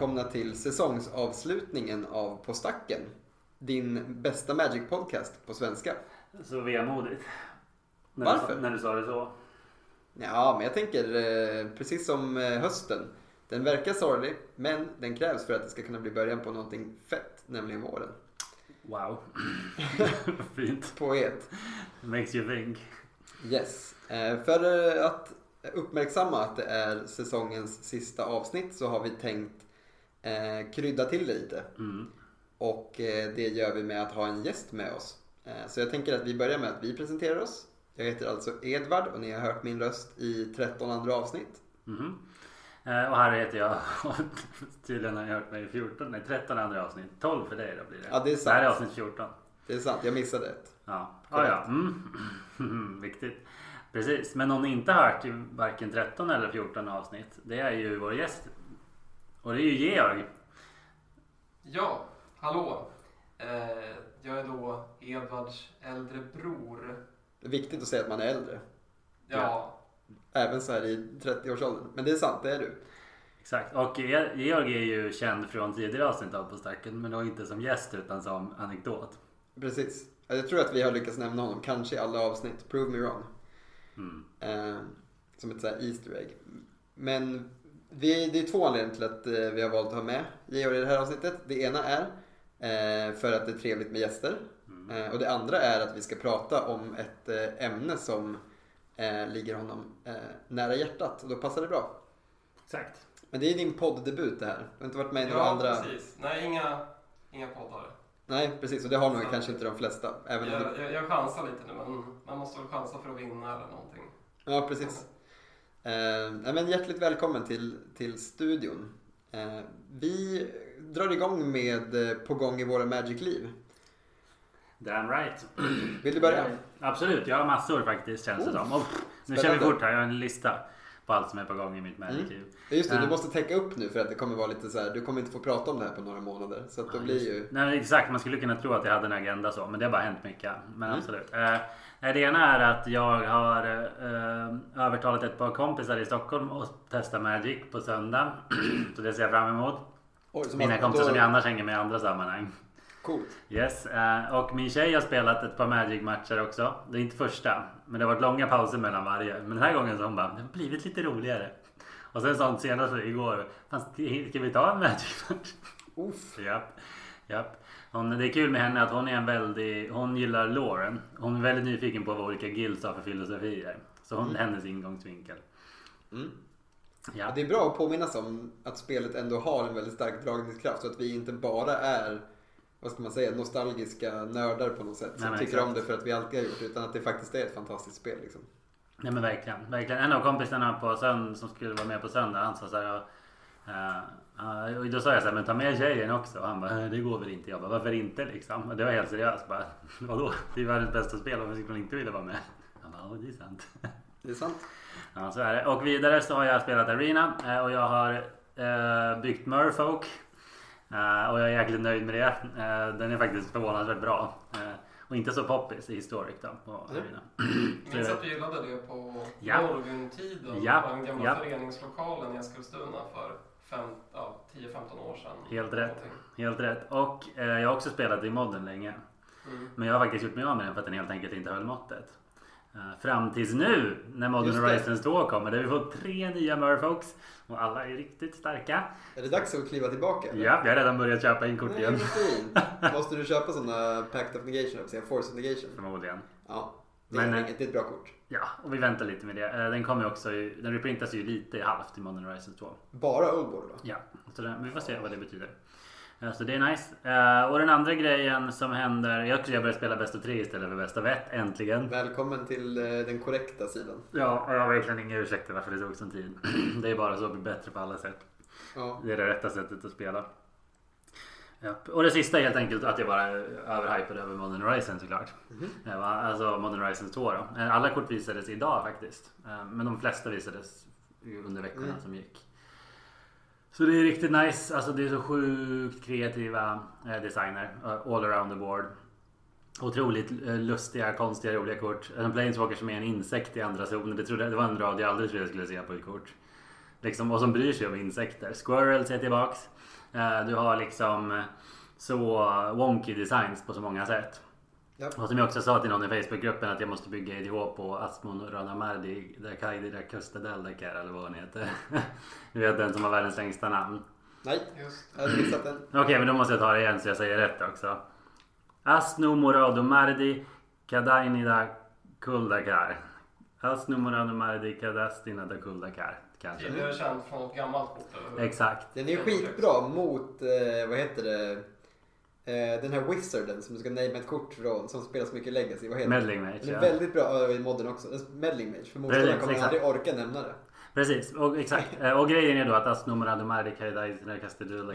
Välkomna till säsongsavslutningen av På stacken. Din bästa Magic-podcast på svenska. Så vemodigt. När Varför? Du, när du sa det så. Ja, men jag tänker eh, precis som eh, hösten. Den verkar sorglig, men den krävs för att det ska kunna bli början på någonting fett, nämligen våren. Wow. Fint. Poet. Makes you think. Yes. Eh, För att uppmärksamma att det är säsongens sista avsnitt så har vi tänkt eh, krydda till det lite. Mm. Och eh, det gör vi med att ha en gäst med oss. Eh, Så jag tänker att vi börjar med att vi presenterar oss. Jag heter alltså Edvard och ni har hört min röst i 13 andra avsnitt. Mhm. Eh, Och här heter jag och tydligen har jag hört mig i 14, nej 13 andra avsnitt. 12 för dig då blir det. Ja, det är här är sant. avsnitt 14. Det är sant, jag missade ett. Ja, ah, ja. Mm. Viktigt. Precis, men om ni inte har hört varken 13 eller 14 avsnitt. Det är ju vår gäst. Och det är ju Georg. Ja, hallå. Eh, jag är då Edvards äldre bror. Det är viktigt att säga att man är äldre. Ja, Även så här i 30-årsåldern. Men det är sant, det är du. Exakt. Och Ge- Georg är ju känd från tidigare avsnitt av På stacken. Men då inte som gäst utan som anekdot. Precis. Jag tror att vi har lyckats nämna honom, kanske i alla avsnitt. Prove me wrong. Mm. Eh, som ett så här Easter egg. Men vi, det är två anledningar till att eh, vi har valt att ha med Georg i det här avsnittet. Det ena är eh, för att det är trevligt med gäster. Mm. Eh, och det andra är att vi ska prata om ett ämne som ligger honom nära hjärtat. Och då passar det bra. Exakt. Men det är din podddebut det här. Du har inte varit med i några ja andra... precis. Nej, inga, inga poddar. Nej, precis. Och det har nog Så- kanske inte de flesta. Även om Jag, det... jag, jag chansar lite nu, men man måste väl chansa för att vinna eller någonting. Ja, precis. Eh, men hjärtligt välkommen till, till studion. Eh, vi drar igång med eh, På gång i våra Magic-liv. Damn right. Vill du börja? Absolut, jag har massor faktiskt känns det Oh, som. Och nu kör vi fort här, jag har en lista på allt som är på gång i mitt Magic-liv. Ja, Just det, du Ja. måste täcka upp nu för att det kommer vara lite så här, du kommer inte få prata om det här på några månader. Så att då blir ju... Nej exakt, man skulle kunna tro att jag hade en agenda så. Men det har bara hänt mycket. Men Mm. absolut. Nej, det ena är att jag har eh, övertalat ett par kompisar i Stockholm att testa Magic på söndag. så det ser jag fram emot. Oj, Mina man- kompisar då- som jag annars hänger med i andra sammanhang. Coolt. Yes, eh, och min tjej har spelat ett par Magic-matcher också. Det är inte första, men det har varit långa pauser mellan varje. Men den här gången så hon bara, det har blivit lite roligare. Och sen sa hon senast igår, "Fan, ska vi ta en Magic-match? Uff. Japp, japp. Hon, det är kul med henne att hon är en väldigt, hon gillar Lauren. Hon är väldigt nyfiken på vad olika guilds har för filosofier. Så hon, hennes ingångsvinkel. Mm. Ja. Det är bra att påminnas om att spelet ändå har en väldigt stark dragningskraft. Så att vi inte bara är, vad ska man säga, nostalgiska nördar på något sätt. Som Nej, tycker exakt. om det för att vi alltid har gjort. Utan att det faktiskt är ett fantastiskt spel liksom. Nej men verkligen, verkligen. En av kompisarna på sönd- som skulle vara med på söndag, han sa så här. Uh, och då sa jag så här, men ta med tjejen också. Och han bara, "Eh, det går väl inte. Jag bara, varför inte liksom? Och det var helt seriöst. Bara, Vadå? Det är världens bästa spel. Varför skulle man inte vilja vara med? Han bara, det är sant. Det är sant. Ja, så är det. Och vidare så har jag spelat Arena eh, och jag har eh, byggt Murfolk. Eh, och jag är jäkligt nöjd med det. Eh, den är faktiskt förvånansvärt bra. Eh, och inte så poppis i Historic då på Mm. Arena. Jag minns att du gillade det på Ja. Norgun-tiden. Ja, På den gamla ja. föreningslokalen i Eskilstuna för fem, ja, 10-15 år sedan. Helt rätt. Någonting. Helt rätt. Och eh, jag har också spelat i modden länge. Mm. Men jag har faktiskt gjort mig av med den för att den helt enkelt inte höll måttet. Eh, fram tills nu när Modern. Horizons 2 kommer. Där vi får tre nya Murfolks. Och alla är riktigt starka. Är det dags att kliva tillbaka? eller? Ja, jag har redan börjat köpa in kort Nej, igen. Måste du köpa sådana Pact of Negation, säga Force of Negation? Förmodligen. Ja, det är, Men, det är ett bra kort. Ja, och vi väntar lite med det. Eh, Den kommer också, den reprintas ju lite i halvt i Modern Horizons 2. Bara Oldboard då? Ja, så den, vi får se vad det betyder. Eh, Så det är nice. Eh, Och den andra grejen som händer, jag tror jag börjar spela bäst av tre istället för bäst av ett, äntligen. Välkommen till den korrekta sidan. Ja, och jag har verkligen inga ursäkter varför det tog sån tid. Det är bara så att bli bättre på alla sätt. Ja. Det är det rätta sättet att spela. Japp. Och det sista är helt enkelt att jag bara är överhypad över Modern Horizon såklart. Va? Alltså Modern Horizon 2 då. Eh, Alla kort visades idag faktiskt. Eh, Men de flesta visades under veckorna Mm. som gick. Så det är riktigt nice. Alltså det är så sjukt kreativa eh, designer. All around the board. Otroligt lustiga, konstiga, roliga kort. En Planeswalker som är en insekt i andra zonen. Det, trodde, det var en rad jag aldrig trodde jag skulle se på ett kort. Liksom, och som bryr sig om insekter. Squirrels är tillbaks. Eh, du har liksom eh, så wonky designs på så många sätt. Ja. Och som jag också sa till någon i Facebookgruppen att jag måste bygga IDH på Asmon Ranamardi Dakaidi Dakustadel Dakar eller vad han heter. Du vet den som har världens längsta namn. Nej, Just jag hade missat den. Okej men då måste jag ta det igen så jag säger rätt också. Asno Morado Mardi Kadainida Kuldakar. Asno Morado Mardi Kadastina da Kanske. Tidigare känd från ett gammalt kort? Exakt. Den är ju skitbra mot, eh, vad heter det, eh, den här wizarden som du ska namea ett kort från som spelar så mycket legacy. Vad heter Meddling den? Mage. Den är Ja. väldigt bra i modden också. Meddling Mage. För motståndaren kommer exakt. aldrig orka nämna det. Precis, och, exakt. Eh, Och grejen är då att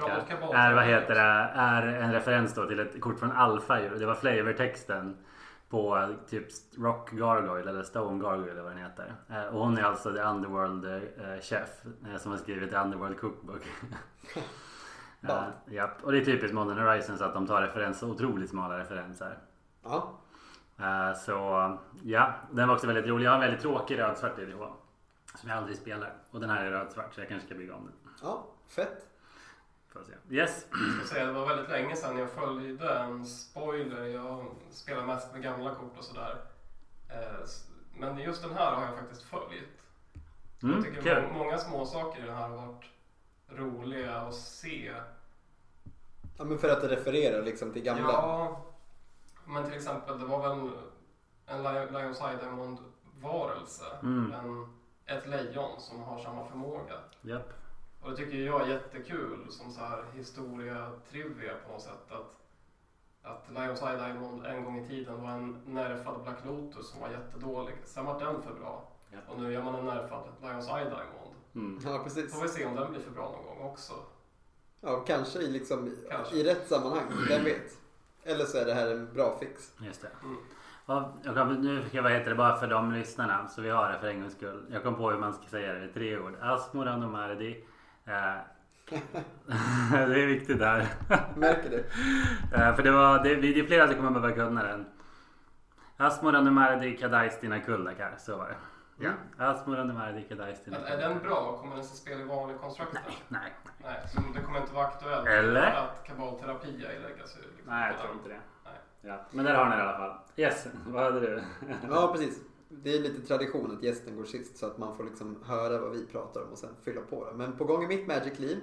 Bra, det kan vara- är, vad heter det, är en referens då till ett kort från ju. Det var flavortexten på typ Rock Gargoyle eller Stone Gargoyle eller vad den heter. Eh, Och hon är alltså the Underworld eh, chef eh, som har skrivit the Underworld Cookbook. Ja. japp. Och det är typiskt Modern Horizons att de tar referenser, otroligt smala referenser. Ja, så ja, den var också väldigt rolig. Jag har en väldigt tråkig röd-svart IDH. Som jag aldrig spelar. Och den här är röd-svart så jag kanske ska bygga om den. ja, fett. Får se. Yes. Jag ska säga, det var väldigt länge sedan jag följde en spoiler. Jag spelar mest med gamla kort och sådär. Eh, Men just den här har jag faktiskt följt. Mm, jag tycker må- många små saker i den här har varit roliga att se. Ja, men för att det refererar liksom till gamla. Ja, men till exempel det var väl en Lion- Lions Eye Diamond varelse. Mm. En, ett lejon som har samma förmåga. Japp. Och det tycker jag är jättekul som så här historia trivia på något sätt. Att, att Lions Eye Diamond en gång i tiden var en nerfad Black Lotus som var jättedålig. Sen var den för bra. Ja. Och nu gör man en nerfad Lions Eye Diamond. Mm. Ja, precis. Får vi se om den blir för bra någon gång också. Ja, kanske i, liksom, Kanske. i rätt sammanhang. Vem vet? Eller så är det här en bra fix. Just det. Mm. Nu fick jag, vad heter det, bara för de lyssnarna så vi har det för en gångs skull. Jag kom på hur man ska säga det i tre ord. Asmorano Mardi. Eh, det är viktigt där. Märker du? Eh, för det, var, det, det är flera som kommer behöva kunna den. Asmorano Mardi Kadaistina Kuldakar. Så var det. Ja. Asmorano Mardi Kadaistina Är, är den bra? Kommer den se spel i vanlig constructor? Nej, nej. Nej, så det kommer inte vara aktuellt Eller? att kabalterapia i Legacy? Liksom, Nej, jag tror inte det. Nej. Ja. Men där har ni det i alla fall. Yes, vad hade du? Ja, precis. Det är lite tradition att gästen går sist så att man får liksom höra vad vi pratar om och sen fylla på. Det. Men på gång i mitt Magic-liv.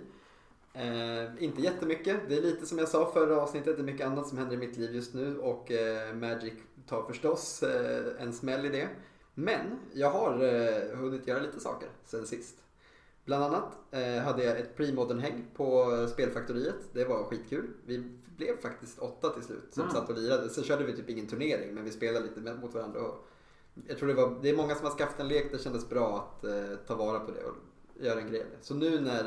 Eh, inte jättemycket. Det är lite som jag sa förra avsnittet. Det är mycket annat som händer i mitt liv just nu och eh, Magic tar förstås eh, en smäll i det. Men jag har eh, hunnit göra lite saker sen sist. Bland annat eh, hade jag ett pre-modern häng på Spelfaktoriet. Det var skitkul. Vi blev faktiskt åtta till slut som Mm. satt och lirade. Sen körde vi typ ingen turnering men vi spelade lite mot varandra. Och jag tror det, var, det är många som har skaffat en lek. Det kändes bra att eh, ta vara på det och göra en grej. Så nu när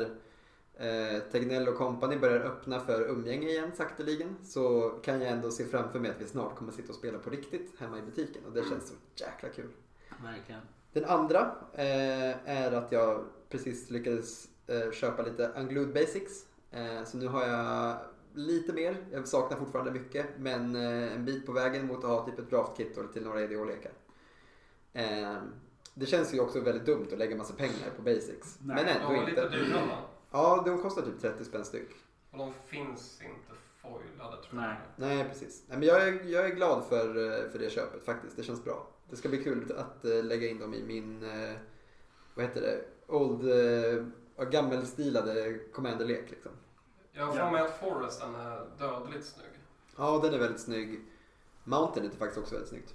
eh, Tegnell och Company börjar öppna för umgänge igen sakteligen så kan jag ändå se framför mig att vi snart kommer sitta och spela på riktigt hemma i butiken och det känns så jäkla kul. Verkligen. Den andra eh, är att jag precis lyckades eh, köpa lite Unglued Basics. Eh, så nu har jag lite mer. Jag saknar fortfarande mycket men eh, en bit på vägen mot att ha typ ett draftkit och till några EDH-lekar. Eh, det känns ju också väldigt dumt att lägga massa pengar på Basics. Nej. men ändå inte. lite dyra va? Ja, de kostar typ 30 spänn styck. Och de finns inte foilade tror Nej. jag. Nej, precis. Nej, men jag, är, jag är glad för, eh, för det köpet faktiskt. Det känns bra. Det ska bli kul att eh, lägga in dem i min, eh, vad heter det, old, gammelstilade commanderlek liksom. Jag har för Ja. mig att Foresten är dödligt snygg. Ja, den är väldigt snygg. Mountain är faktiskt också väldigt snyggt.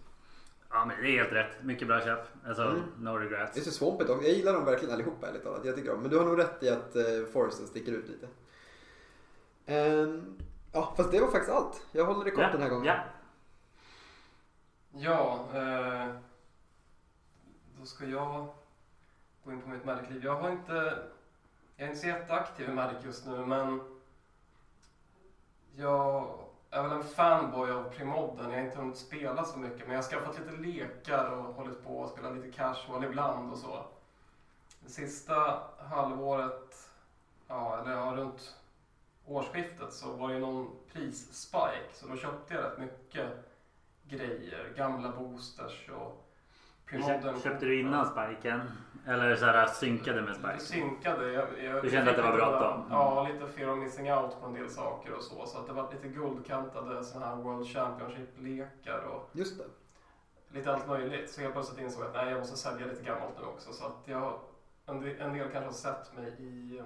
Ja men det är helt rätt. Mycket bra köp. Alltså Mm. no regrets. Det är så svampigt också. Jag gillar dem verkligen allihopa ärligt talat. Jag tycker om. Men du har nog rätt i att uh, Foresten sticker ut lite. Ehm, ja, fast det var faktiskt allt. Jag håller det kort Ja, den här gången. Ja. Ja, eh, då ska jag gå in på mitt Magic-liv. Jag har inte, jag är inte så jätteaktiv i Magic just nu men jag jag är väl en fanboy av Primodden. Jag har inte hunnit spela så mycket men jag har skaffat lite lekar och hållit på och spelat lite casual ibland och så. Det sista halvåret, ja eller ja, runt årsskiftet så var det ju någon prisspike så då köpte jag rätt mycket grejer, gamla boosters och Köp, köpte du innan spiken? Eller så här synkade med Lite Spike? synkade. Jag, jag, Du kände att det var bråttom? Ja, lite fear of missing out på en del saker och så. Så att det var lite guldkantade sådana här World Championship-lekar och Just det. lite allt möjligt. Så jag plötsligt insåg att nej, jag måste sälja lite gammalt nu också. Så att jag, en, del, en del kanske har sett mig i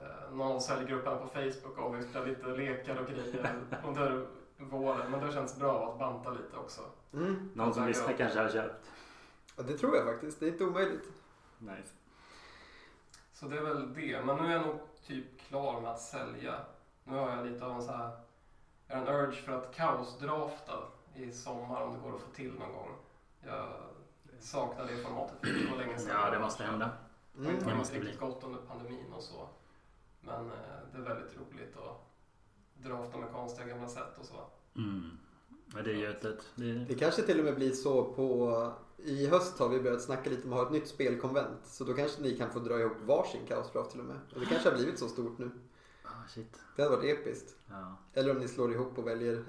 eh, någon av säljgrupperna på Facebook och vi spelar lite lekar och grejer under våren. Men det känns bra att banta lite också. Mm. Någon som lyssnar kanske har köpt? Ja, det tror jag faktiskt. Det är inte omöjligt. Nice. Så det är väl det. Men nu är jag nog typ klar med att sälja. Nu har jag lite av en så här, jag har en urge för att kaosdrafta i sommar om det går att få till någon gång. Jag saknar det formatet. Det var länge sedan. Ja, det måste hända. Det har Mm. inte Det varit måste riktigt gott under pandemin och så. Men eh, det är väldigt roligt att drafta med konstiga gamla sätt och så. Mm. Ja, det är gjutet. Det. Det kanske till och med blir så på... I höst har vi börjat snacka lite om att ha ett nytt spelkonvent. Så då kanske ni kan få dra ihop varsin kaosdraft till och med. Och det kanske har blivit så stort nu. Ah, shit. Det hade varit episkt. Ja, Eller om ni slår ihop och väljer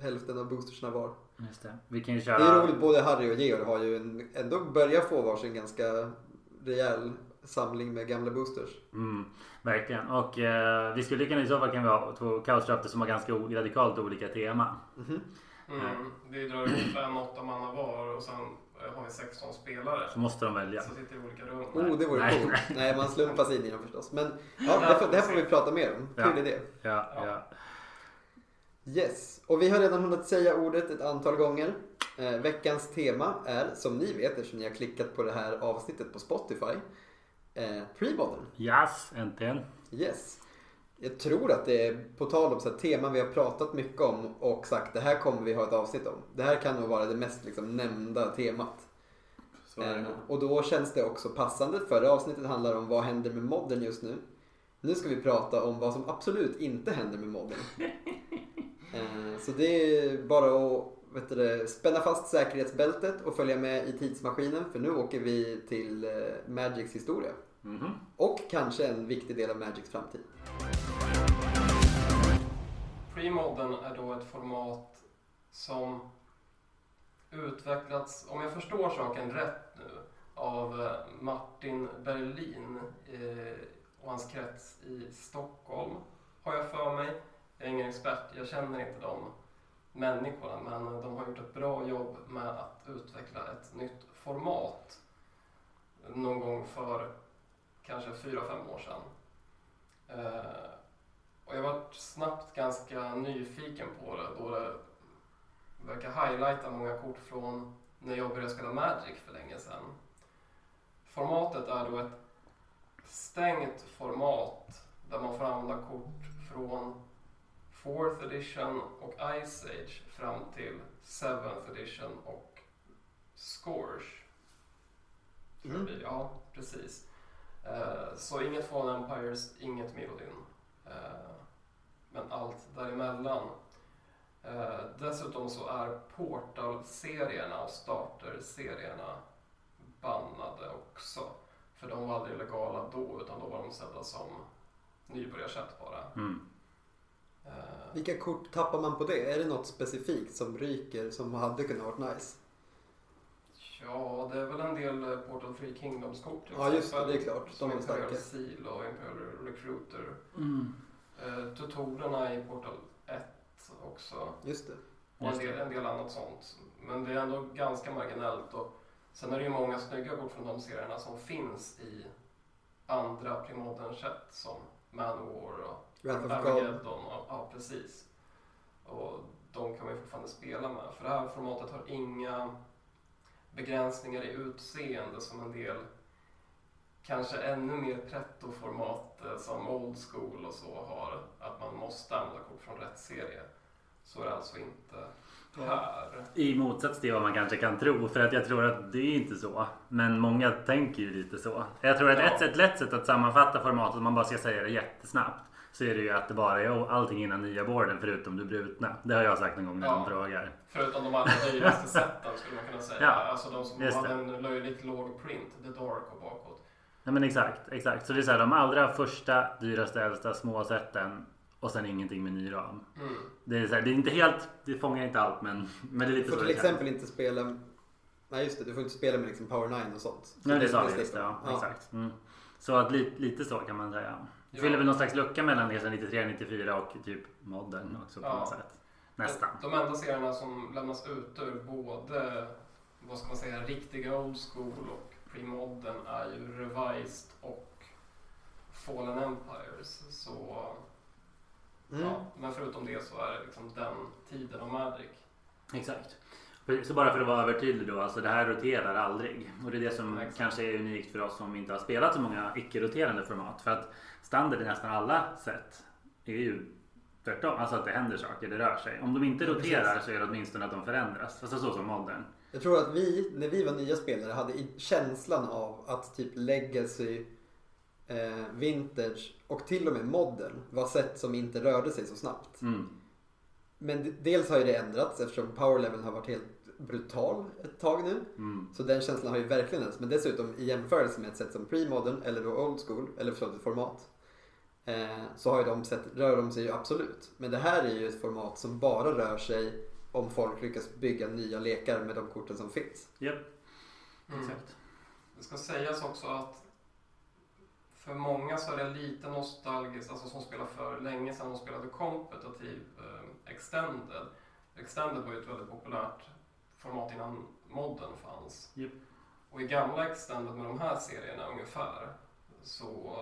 hälften av boostersna var. just det. Vi kan ju Det är köra... roligt, både Harry och Georg har ju en, ändå börjat få varsin ganska rejäl samling med gamla boosters. Mm, verkligen. Och eh, vi skulle kunna i så fall kan vi ha två kaosdrafter som har ganska radikalt olika tema. Mhm. Mm. Vi drar ihop en åtta manna var och sen eh, har vi 16 spelare. Så måste de välja. Som sitter i olika rum. Oh, det vore Nej. coolt. Nej, man slumpas in i dem förstås. Men ja, det, får, det här får vi prata mer om. Ja. Kul idé. Ja, Ja. ja. Yes, och vi har redan hunnit säga ordet ett antal gånger. Eh, veckans tema är, som ni vet eftersom ni har klickat på det här avsnittet på Spotify, eh, Premodern. Yes, äntligen. Yes. Jag tror att det är på tal om så här, teman vi har pratat mycket om och sagt det här kommer vi ha ett avsnitt om. Det här kan nog vara det mest liksom, nämnda temat. Så är det Eh, och då känns det också passande. Förra avsnittet handlar om vad händer med modden just nu. Nu ska vi prata om vad som absolut inte händer med modden. Eh, så det är bara att vet du, spänna fast säkerhetsbältet och följa med i tidsmaskinen för nu åker vi till eh, Magics historia. Mhm. Och kanske en viktig del av Magics framtid. Premodern är då ett format som utvecklats, om jag förstår saken rätt nu, av eh, Martin Berlin eh, och hans krets i Stockholm, har jag för mig. Jag är ingen expert, jag känner inte de människorna, men de har gjort ett bra jobb med att utveckla ett nytt format någon gång för kanske fyra fem år sedan. Eh, och jag var snabbt ganska nyfiken på det då det verkar highlighta många kort från när jag började spela Magic för länge sedan. Formatet är då ett stängt format där man får använda kort från 4th edition och Ice Age fram till 7th edition och jag Mm. Ja, precis. Eh, så inget Fallen Empires, inget Mirrodin. Eh, men allt däremellan. Eh, dessutom så är Portal-serierna och Starter-serierna bannade också. För de var aldrig legala då, utan då var de sedda som nybörjarsätt bara. Mm. Eh, Vilka kort tappar man på det? Är det något specifikt som ryker som hade kunnat varit nice? Ja, det är väl en del eh, Portal Free Kingdoms-kort. till Ja, just det. Det är klart. Som De är Imperial starka. Seal och Imperial Recruiter. Mm. Eh, tutorerna i Portal 1 också. Just det. Och en del, en del annat sånt. Men det är ändå ganska marginellt. Och sen är det ju många snygga kort från de serierna som finns i andra Primodern set som Manowar och. Armageddon. Och, ja, precis. Och de kan man ju fortfarande spela med. För det här formatet har inga begränsningar i utseende som en del kanske ännu mer pretto-format eh, som old school och så har. Att man måste använda kort från rätt serie. Så är det alltså inte här. I motsats till vad man kanske kan tro. För att jag tror att det är inte så. Men många tänker ju lite så. Jag tror att Ja. ett, sätt, lätt sätt att sammanfatta formatet, om man bara ska säga det jättesnabbt. Så är det ju att det bara är allting innan nya borden förutom det brutna. Det har jag sagt någon gång när Ja. de frågar. Förutom de allra dyraste seten skulle man kunna säga. Ja, Alltså de som just hade det. en löjligt låg print, The Dark och bakåt. Ja men exakt, exakt. Så det är så här, de allra första, dyraste, äldsta små sätten och sen ingenting med ny ram. Mm. Det är, så här, det är inte helt, det fångar inte allt men, men det är Du lite får så till exempel inte spela Nej just det, du får inte spela med liksom Power 9 och sånt. Så Nej det sa vi just ja, de. exakt. Mm. Så att lite, lite så kan man säga. Det fyller väl någon slags lucka mellan det 93, 94 och typ modern också på Ja. något sätt. Nästan. De enda serierna som lämnas ut ur både, vad ska man säga, riktiga old school och pre-modern är ju Revised och Fallen Empires. Så, Mm. ja, men förutom det så är det liksom den tiden av Magic. Exakt. Så bara för att vara övertydlig då, alltså det här roterar aldrig. Och det är det som Exakt. kanske är unikt för oss som inte har spelat så många icke-roterande format. För att standard i nästan alla sätt är ju tvärtom. Alltså att det händer saker, det rör sig. Om de inte roterar precis. så är det åtminstone att de förändras. Alltså så som modern. Jag tror att vi, när vi var nya spelare, hade känslan av att typ Legacy, eh, Vintage och till och med Modern var sätt som inte rörde sig så snabbt. Mm. Men dels har ju det ändrats eftersom power level har varit helt brutal ett tag nu. Mm. Så den känslan har ju verkligen ändrats. Men dessutom i jämförelse med ett sätt som pre-modern eller då old school, eller ett format. Eh, så har ju de sett, rör de sig ju absolut. Men det här är ju ett format som bara rör sig om folk lyckas bygga nya lekar med de korten som finns. Japp, Mm. exakt. Det ska sägas också att för många så är det lite nostalgiskt, alltså som spelar för länge sedan de spelade kompetitiv eh, Extended. Extended var ju ett väldigt populärt format innan modden fanns. Japp. Och i gamla Extended med de här serierna ungefär så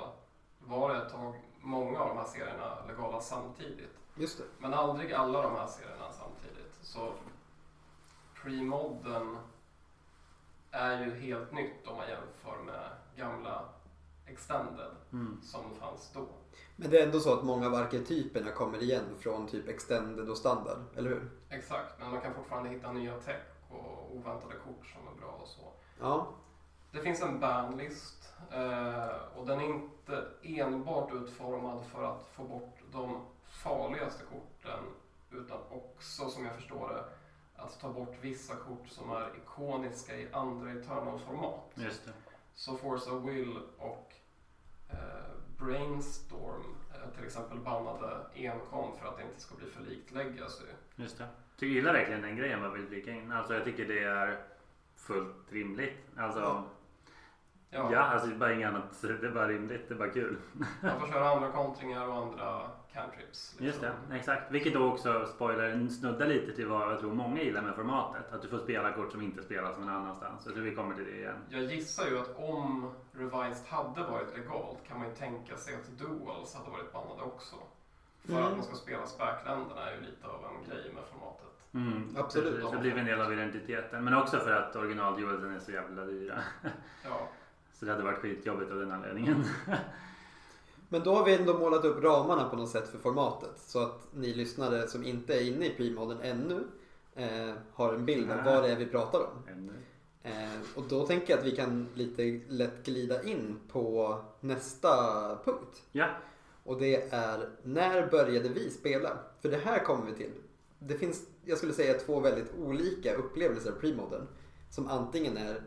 var det ett tag många av de här serierna legala samtidigt. Just det. Men aldrig alla de här serierna samtidigt. Så pre-modern är ju helt nytt om man jämför med gamla Extended Mm. som fanns då. Men det är ändå så att många av arketyperna kommer igen från typ extended och standard, eller hur? Exakt, men man kan fortfarande hitta nya tech och oväntade kort som är bra och så. Ja. Det finns en banlist eh, och den är inte enbart utformad för att få bort de farligaste korten utan också, som jag förstår det, att ta bort vissa kort som är ikoniska i andra Eternal-format. Just det. Så Force of Will och eh, Brainstorm eh, till exempel bannade enkom för att det inte ska bli för likt Legacy. Just det. Jag gillar verkligen den grejen vad vill in. Alltså jag tycker det är fullt rimligt. Alltså, Ja. Ja. Ja, alltså det är bara inget annat. Det är bara rimligt. Det är bara kul. Man får köra andra kontringar och andra cantrips. liksom. Just det, exakt. Vilket då också spoiler snuddar lite till vad jag tror många gillar med formatet. Att du får spela kort som inte spelas någon annanstans. Jag tror vi kommer till det igen. Jag gissar ju att om Revised hade varit legalt kan man ju tänka sig att Duals hade varit bannade också. För Mm. att man ska spela späkländerna är ju lite av en grej med formatet. Mm, Absolut. precis. Det blir en del av identiteten. Men också för att original Duelsen är så jävla dyra. Ja, Så det hade varit skitjobbigt av den anledningen. Men då har vi ändå målat upp ramarna på något sätt för formatet. Så att ni lyssnare som inte är inne i pre-modern ännu eh, har en bild av vad det är vi pratar om. Ännu. Eh, och då tänker jag att vi kan lite lätt glida in på nästa punkt. Ja, Och det är när började vi spela? För det här kommer vi till. Det finns, jag skulle säga två väldigt olika upplevelser av premodern. Som antingen är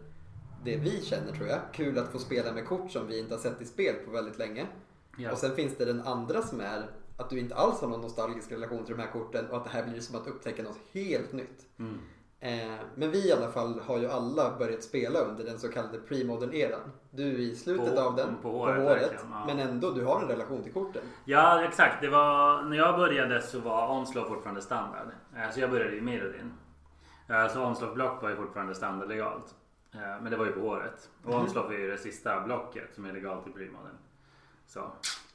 det vi känner tror jag, kul att få spela med kort som vi inte har sett i spel på väldigt länge. ja. Och sen finns det den andra som är att du inte alls har någon nostalgisk relation till de här korten och att det här blir som att upptäcka något helt nytt. Mm. Eh, men vi i alla fall har ju alla börjat spela under den så kallade premodern eran. Du i slutet På- av den, på håret, verkligen, ja. men ändå du har en relation till korten. Ja, exakt. Det var, när jag började så var Onslaught fortfarande standard. Eh, Så jag började i Mirrodin. Eh, Så Onslaught block var ju fortfarande standard legalt. Eh, Men det var ju på håret. Och Mhm. Onslaught är ju det sista blocket som är legalt i premodern. Så.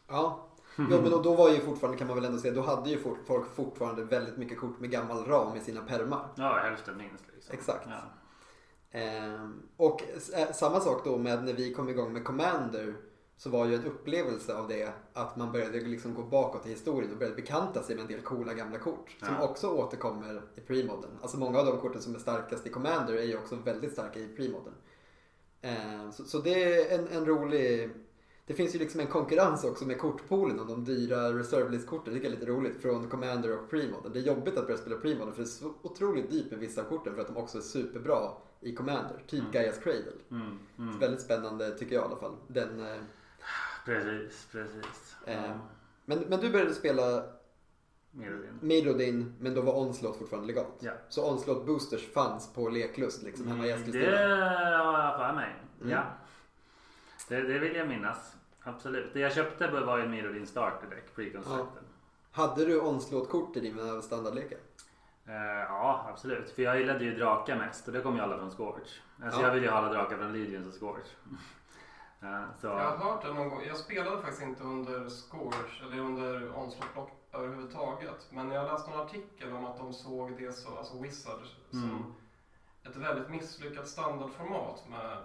Ja, jo, men och då var ju fortfarande kan man väl ändå säga, då hade ju folk fortfarande väldigt mycket kort med gammal ram i sina permar. Ja, hälften minst. Liksom. Exakt. Ja. Ehm, och eh, samma sak då med när vi kom igång med Commander så var ju en upplevelse av det att man började liksom gå bakåt i historien och började bekanta sig med en del coola gamla kort som Ja. också återkommer i premodern. Alltså många av de korten som är starkast i Commander är ju också väldigt starka i premodern. Ehm, så, så det är en, en rolig det finns ju liksom en konkurrens också med kortpoolen om de dyra reserve list-korten. Det är lite roligt från Commander och Premodern. Det är jobbigt att börja spela Premodern för det är så otroligt dyrt med vissa av korten för att de också är superbra i Commander. Typ Mm. Gaias Cradle. Mm, mm. Väldigt spännande tycker jag i alla fall. Den, eh, Precis, precis. Eh, Ja. men, men du började spela. Mirrodin, men då var Onslaught fortfarande legalt. Ja. Så Onslaught Boosters fanns på Leklust liksom hemma i Mm, Det Eskilstuna. har jag för mig. Mm. Ja. Det, det vill jag minnas. Absolut. Det jag köpte var ju en Mirrodin starter deck, pre-constructed. Hade du Onslaught-kort i dina standardlekar? Eh, ja, absolut. För jag gillade ju drakar mest och det kom ju alla från Scorch. Alltså Ja. jag vill ju ha alla drakar från Legions och Scorch. Så, Jag har hört det någon gång. Jag spelade faktiskt inte under Scourge eller under Onslaught Block överhuvudtaget. Men jag läste en artikel om att de såg det så, alltså Wizards som Mm. ett väldigt misslyckat standardformat med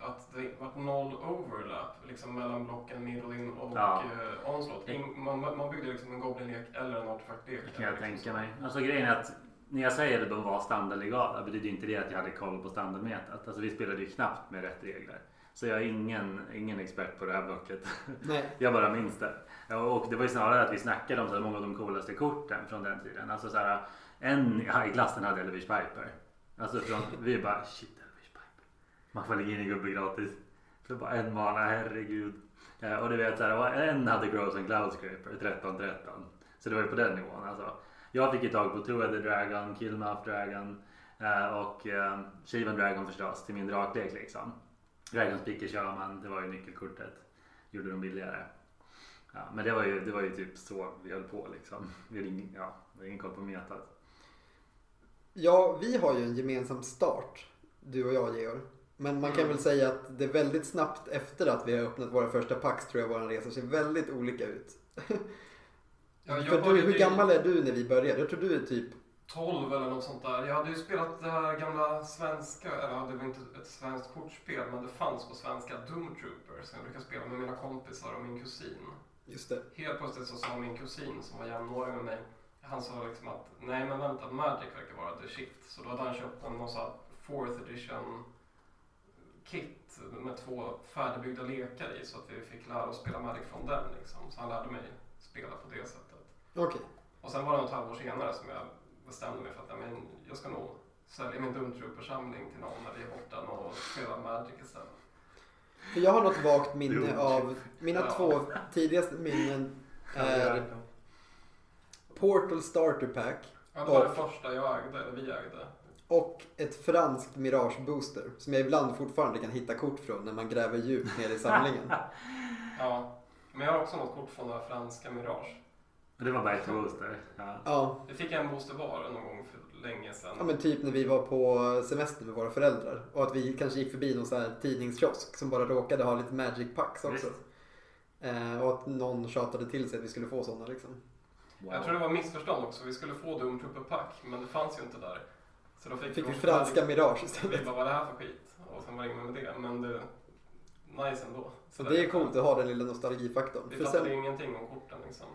att det var noll overlap liksom mellan blocken Mirrodin och Ja. eh, Onslaught. In, man, man byggde liksom en Goblin-lek eller en artefaktlek. det kan jag liksom tänka mig. Alltså grejen är att när jag säger att de var standardlegala betyder inte det att jag hade koll på standardmetat. Alltså vi spelade ju knappt med rätt regler. Så jag är ingen, ingen expert på det här blocket. Nej. Jag bara minns det. Och det var ju snarare att vi snackade om så här, många av de coolaste korten från den tiden. Alltså så här, en i high-klassen hade Elvish Piper. Alltså från, vi bara shit Elvish Piper. Man får lägga in en gubbe gratis. För bara en mana, herregud. Och du vet så här, en hade Gross and Cloud Scraper 13-13. Så det var ju på den nivån alltså. Jag fick ju tag på Two Headed Dragon, Killmouth Dragon eh, och eh, Shaven Dragon förstås till min draklek liksom. Dragon Speaker kör man, det var ju nyckelkortet. Gjorde dem billigare. Ja, men det var, ju, det var ju typ så vi höll på liksom. Vi hade ingen, ja, vi hade ingen koll på metat. Ja, vi har ju en gemensam start, du och jag Georg. Men man kan Mm. väl säga att det väldigt snabbt efter att vi har öppnat våra första packs tror jag våra resor ser väldigt olika ut. Ja, jag För du, hur gammal är du när vi började? Jag tror du är typ 12 eller något sånt där. Jag hade ju spelat det här gamla svenska, eller det var inte ett svenskt kortspel, men det fanns på svenska, Doom Troopers. Jag brukade spela med mina kompisar och min kusin. Just det. Helt plötsligt så sa min kusin som var jämnårig med mig, han sa liksom att nej men vänta, Magic verkar vara the shit. Så då hade han köpt en någon sån här fourth edition kit med två färdigbyggda lekar i så att vi fick lära oss spela Magic från den liksom. Så han lärde mig spela på det sättet. Okej. Och sen var det något halvår senare som jag bestämde mig för att men jag ska nog sälja min Doomtrooper-samling till någon när vi är borta och spela Magic istället. För jag har något vagt minne av, mina Ja. två tidigaste minnen är Portal Starter Pack Ja, det var Och- det första jag ägde, eller vi ägde. och ett franskt Mirage Booster som jag ibland fortfarande kan hitta kort från när man gräver djupt ner i samlingen. Ja. Men jag har också något kort från det franska Mirage. Det var bara ett booster. Ja. Ja, Vi fick en booster var någon gång för länge sedan. Ja men typ när vi var på semester med våra föräldrar och att vi kanske gick förbi någon sån här tidningskiosk som bara råkade ha lite Magic Packs också. Visst. Eh, och att någon tjatade till sig att vi skulle få sådana liksom. Wow. Jag tror det var missförstånd också. Vi skulle få Doomtrooper Pack, men det fanns ju inte där. Så då fick, Fick vi franska Mirage Vi istället. bara, vad är det här för skit? Och sen var det med det. Men det nice ändå. Så det är coolt att ha den lilla nostalgifaktorn. Vi fattade sen, ju ingenting om korten liksom.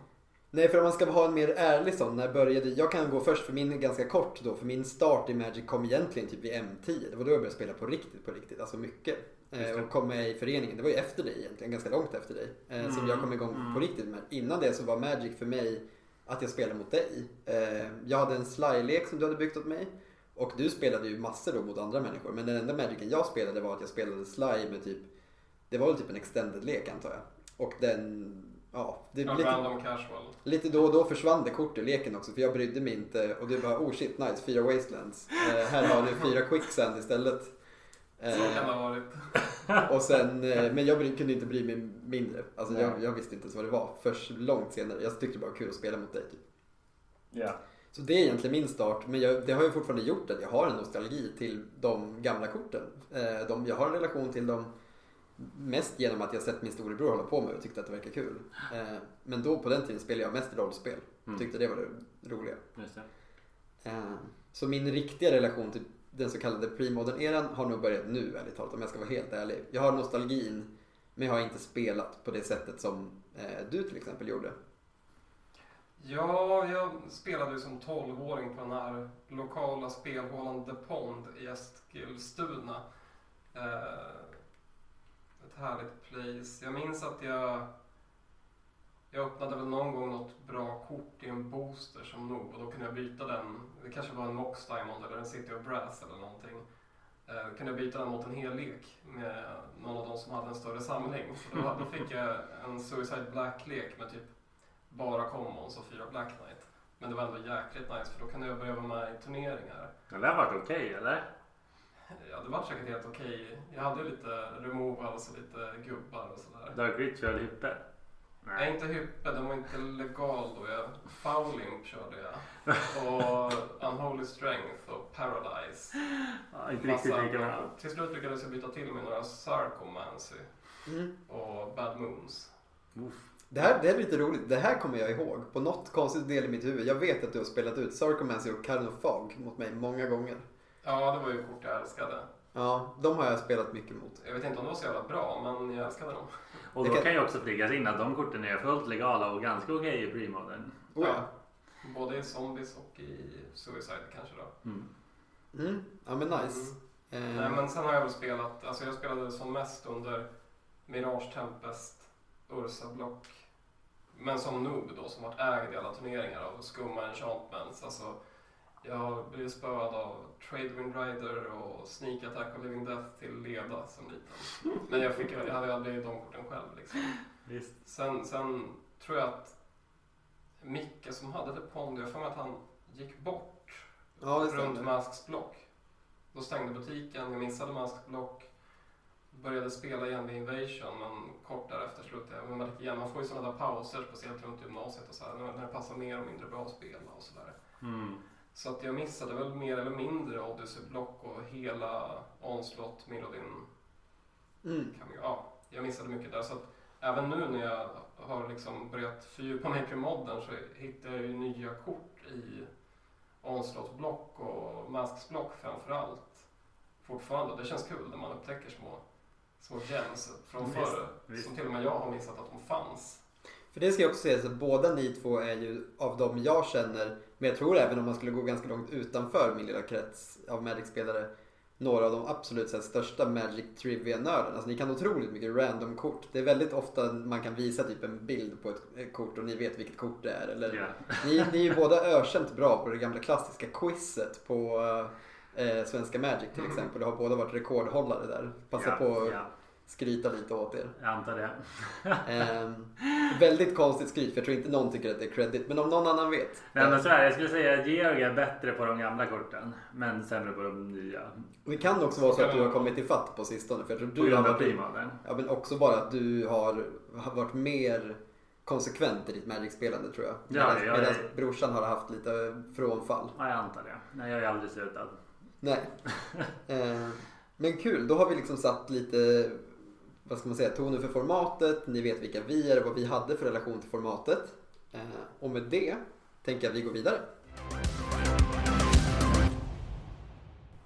Nej för om man ska ha en mer ärlig sån, när började, jag kan gå först för min är ganska kort då, för min start i Magic kom egentligen typ vid M10. Det var då jag började spela på riktigt, på riktigt, alltså mycket. Eh, och kom med i föreningen, det var ju efter dig egentligen, ganska långt efter dig. Eh, Som Mm, jag kom igång mm. på riktigt med. Innan det så var Magic för mig att jag spelade mot dig. Eh, jag hade en Sly-lek som du hade byggt åt mig. Och du spelade ju massor då mot andra människor. Men den enda Magicen jag spelade var att jag spelade Sly med typ, det var väl typ en extended-lek antar jag. Och den, ja, det Ja, lite, random casual. lite då och då försvann det kort ur leken också för jag brydde mig inte. Och du bara, oh shit nice, fyra wastelands. Eh, här har du fyra quicksand istället. Så kan det Eh, ha varit. och sen, eh, men jag bry- kunde inte bry mig mindre. Alltså jag, jag visste inte ens vad det var först långt senare. Jag tyckte det bara var kul att spela mot dig. Typ. Ja. Så det är egentligen min start. Men jag, det har ju fortfarande gjort att jag har en nostalgi till de gamla korten. Eh, de, jag har en relation till dem mest genom att jag sett min storebror hålla på med och tyckte att det verkar kul. Eh, men då på den tiden spelade jag mest rollspel. Mm. Tyckte det var det roliga. Just det. Eh, så min riktiga relation till den så kallade premodern-eran har nog börjat nu ärligt talat om jag ska vara helt ärlig. Jag har nostalgin men jag har inte spelat på det sättet som eh, du till exempel gjorde. Ja, jag spelade ju som 12-åring på den här lokala spelhålan The Pond i Eskilstuna. Eh, ett härligt place. Jag minns att jag jag öppnade väl någon gång något bra kort i en booster som noob och då kunde jag byta den. Det kanske var en Mox Diamond eller en City of Brass eller någonting. Eh, då kunde jag byta den mot en hel lek med någon av de som hade en större samling. Så då, då fick jag en Suicide Black-lek med typ bara commons och fyra Black Knight. Men det var ändå jäkligt nice för då kunde jag börja vara med i turneringar. Det lär ha varit okej eller? Ja, det var säkert helt okej. Jag hade lite removals och lite gubbar och sådär. Dark Ritual Hyppe? Jag är inte hyppe, den var inte legal då. Jag, Fouling körde jag. Och Unholy Strength och Paralyze. Ja, inte riktigt lika bra. Till slut lyckades jag byta till med några Sarcomancy Mm. och Bad Moons. Uff. Det här, det här är lite roligt. Det här kommer jag ihåg på något konstigt del i mitt huvud. Jag vet att du har spelat ut Sarcomancy och Carnofag mot mig många gånger. Ja, det var ju kort jag älskade. Ja, de har jag spelat mycket mot. Jag vet inte om de var så jävla bra, men jag älskade dem. Och då kan- kan ju också flygas in att de korten är fullt legala och ganska okej i premodern. Oh, ja. Både i Zombies och i Suicide kanske då. Mm. Mm. ja, men nice. Eh, Nej, men sen har jag väl spelat, alltså jag spelade som mest under Mirage Tempest, Ursa Block. Men som noob då, som varit ägd i alla turneringar av skumma enchantments. Alltså, jag har blivit spöad av Trade Wind Rider och Sneak Attack och Living Death till leda som liten. Men jag, fick, jag hade aldrig de korten själv liksom. Visst. Sen, sen tror jag att Micke som hade det Pond, jag för mig att han gick bort ja, runt. Masks block. Då stängde butiken, jag missade Masks block. Började spela igen vid Invasion men kort därefter slutade jag. Men man, igen, man får ju sådana där pauser, speciellt runt gymnasiet och så här, när det passar mer och mindre bra att spela och sådär. Mm. Så att jag missade väl mer eller mindre Odyssey block och hela Onslaught, Mirrodin Mm. ja, jag missade mycket där. Så att även nu när jag har liksom börjat fördjupa mig i modden så hittar jag ju nya kort i Onslaught block och Masks block framför allt. Fortfarande. Det känns kul när man upptäcker små, små gems från förr. Som till och med jag har missat att de fanns. För det ska jag också säga, så att båda ni två är ju av dem jag känner, men jag tror även om man skulle gå ganska långt utanför min lilla krets av Magic-spelare, några av de absolut så här, största Magic Trivia-nördarna. Alltså, ni kan otroligt mycket random kort. Det är väldigt ofta man kan visa typ en bild på ett kort och ni vet vilket kort det är. Eller, Ja. ni, ni är ju båda ökänt bra på det gamla klassiska quizet på eh, Svenska Magic till exempel. Och har båda varit rekordhållare där. Passa ja, på Ja, skryta lite åt er. jag antar det. Ehm, väldigt konstigt skryt för jag tror inte någon tycker att det är credit. Men om någon annan vet. Nej, men så här, jag skulle säga att Georg är bättre på de gamla korten. Men sämre på de nya. Och det kan också vara så att du har kommit ifatt på sistone. För jag tror På du har grund av varit, premodern. ja, men också bara att du har, har varit mer konsekvent i ditt Magic-spelande tror jag. Ja, Medan, ja, medan ja. brorsan har haft lite frånfall. Ja, jag antar det. Nej, jag är aldrig slutad. Nej. Eh, men kul, då har vi liksom satt lite, vad ska man säga, tonen för formatet. Ni vet vilka vi är och vad vi hade för relation till formatet. Eh, och med det tänker jag att vi går vidare.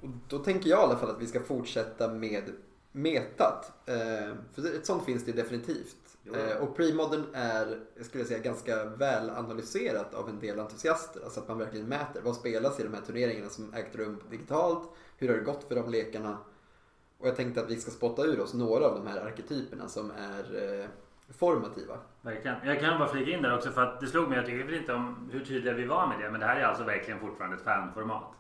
Och då tänker jag i alla fall att vi ska fortsätta med metat. Eh, för ett sånt finns det definitivt. Jo. Eh, och premodern är, jag skulle säga, ganska väl analyserat av en del entusiaster. Alltså att man verkligen mäter vad spelas i de här turneringarna som ägt rum digitalt. Hur har det gått för de lekarna? Och jag tänkte att vi ska spotta ur oss några av de här arketyperna som är eh, formativa. Verkligen. Jag kan bara flika in där också för att det slog mig, jag tycker inte om hur tydliga vi var med det, men det här är alltså verkligen fortfarande ett fanformat.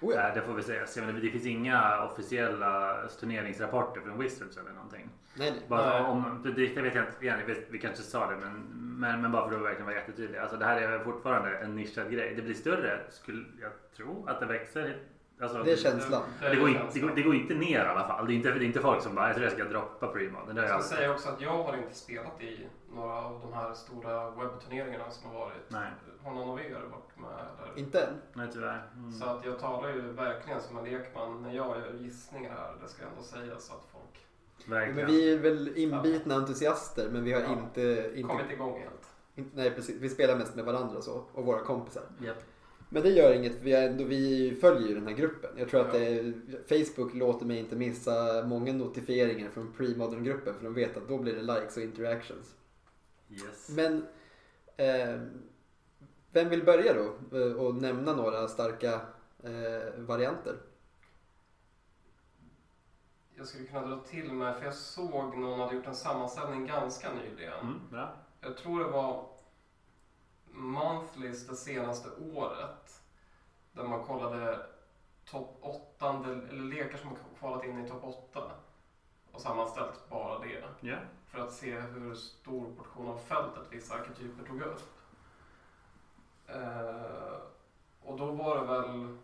Oh ja. Eh, Det får vi säga. Det finns inga officiella turneringsrapporter från Wizards eller någonting. Nej, nej. Bara Nej. om, det, vet jag inte, igen, vi kanske sa det, men, men, men bara för att verkligen vara jättetydlig. Alltså det här är fortfarande en nischad grej. Det blir större, skulle jag tro, att det växer. Alltså, Det är känslan. det, går inte, det, går, det går inte ner i alla fall. Det är inte, det är inte folk som bara, jag tror jag ska droppa premod. Jag Jag ska sett. säga också att jag har inte spelat i några av de här stora webbturneringarna som har varit. Nej, Har någon av er varit med? Eller? Inte än. nej tyvärr. Mm. Så att jag talar ju verkligen som en lekman när jag gör gissningar här. Det ska ändå sägas så att folk Verkligen. Men vi är väl inbitna entusiaster men vi har Ja. inte, inte, kommit igång helt. inte... Nej precis, vi spelar mest med varandra så, och våra kompisar. Japp. Men det gör inget, vi, är ändå, vi följer ju den här gruppen. Jag tror att Ja. det är, Facebook låter mig inte missa många notifieringar från premodern-gruppen för de vet att då blir det likes och interactions. Yes. Men eh, vem vill börja då eh, och nämna några starka eh, varianter? Jag skulle kunna dra till med, för jag såg någon hade gjort en sammanställning ganska nyligen. Mm, bra. Jag tror det var Monthlies det senaste året. Där man kollade topp 8, eller lekar som har kvalat in i topp 8. Och sammanställt bara det. Ja. För att se hur stor portion av fältet vissa arketyper tog upp. Eh, och då var det väl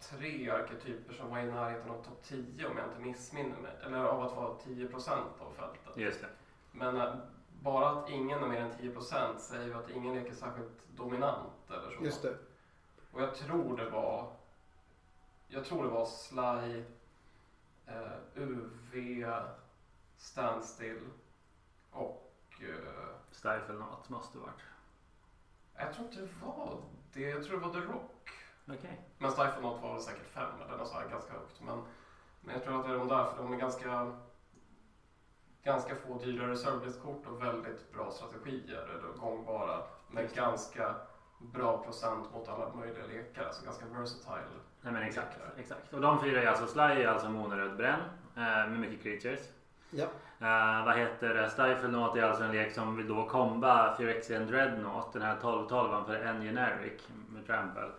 tre arketyper som var i närheten av topp 10 om jag inte missminner mig. Eller av att vara 10% av fältet. Just det. Men eh, bara att ingen är mer än 10% säger ju att ingen lek är särskilt dominant eller så. Just det. Och jag tror det var Jag tror det var Sly eh, UV Standstill och eh, Stifle något måste det varit. jag tror inte det var det. Jag tror det var The Rock. Okej. Men Stifle Not var väl säkert fem eller något så här ganska högt. Men, men jag tror att det är de där för de är ganska ganska få dyra reservlistkort och väldigt bra strategier eller gångbara med det. ganska bra procent mot alla möjliga lekar. Alltså ganska versatile. Nej men exakt, exakt. Och de fyra är alltså Sly är alltså monoröd bränn eh, med mycket creatures. Ja. Eh, vad heter det? Note är alltså en lek som vill då komba Phyrexian Dreadnought, den här 12-12 för en generic med trample.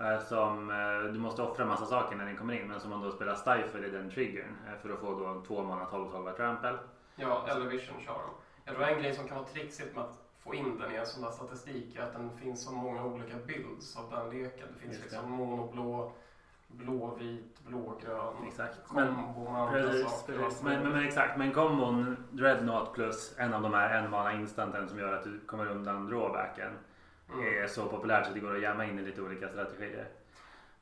Eh, som eh, du måste offra massa saker när den kommer in men som man då spelar Stifle i den triggern eh, för att få då två mana 12-12 trample. Ja, eller Vision Charm. Jag tror en grej som kan vara trixigt med att få in den i en sån där statistik är att den finns så många olika builds av den leken. Det finns Just det. liksom monoblå, blåvit, blågrön, Exakt. Men, kombo andra precis, precis. Men, men, men exakt, men kombon Dreadnought plus en av de här en mana instanten som gör att du kommer undan drawbacken Mm. är så populärt så det går att jamma in i lite olika strategier.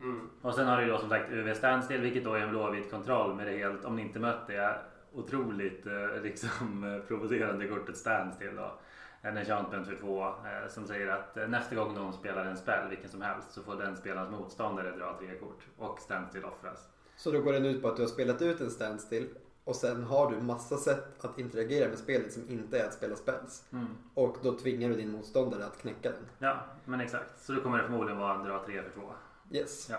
Mm. Och sen har du då som sagt UV Standstill vilket då är en blåvit kontroll med det helt, om ni inte mött det, otroligt eh, liksom eh, provocerande kortet Standstill då. En enchantment för två eh, som säger att eh, nästa gång någon spelar en spel, vilken som helst, så får den spelarens motståndare dra tre kort och Standstill offras. Så då går den ut på att du har spelat ut en standstill och sen har du massa sätt att interagera med spelet som inte är att spela spells. Mm. Och då tvingar du din motståndare att knäcka den. Ja, men exakt. Så då kommer det förmodligen vara en dra tre för två. Yes.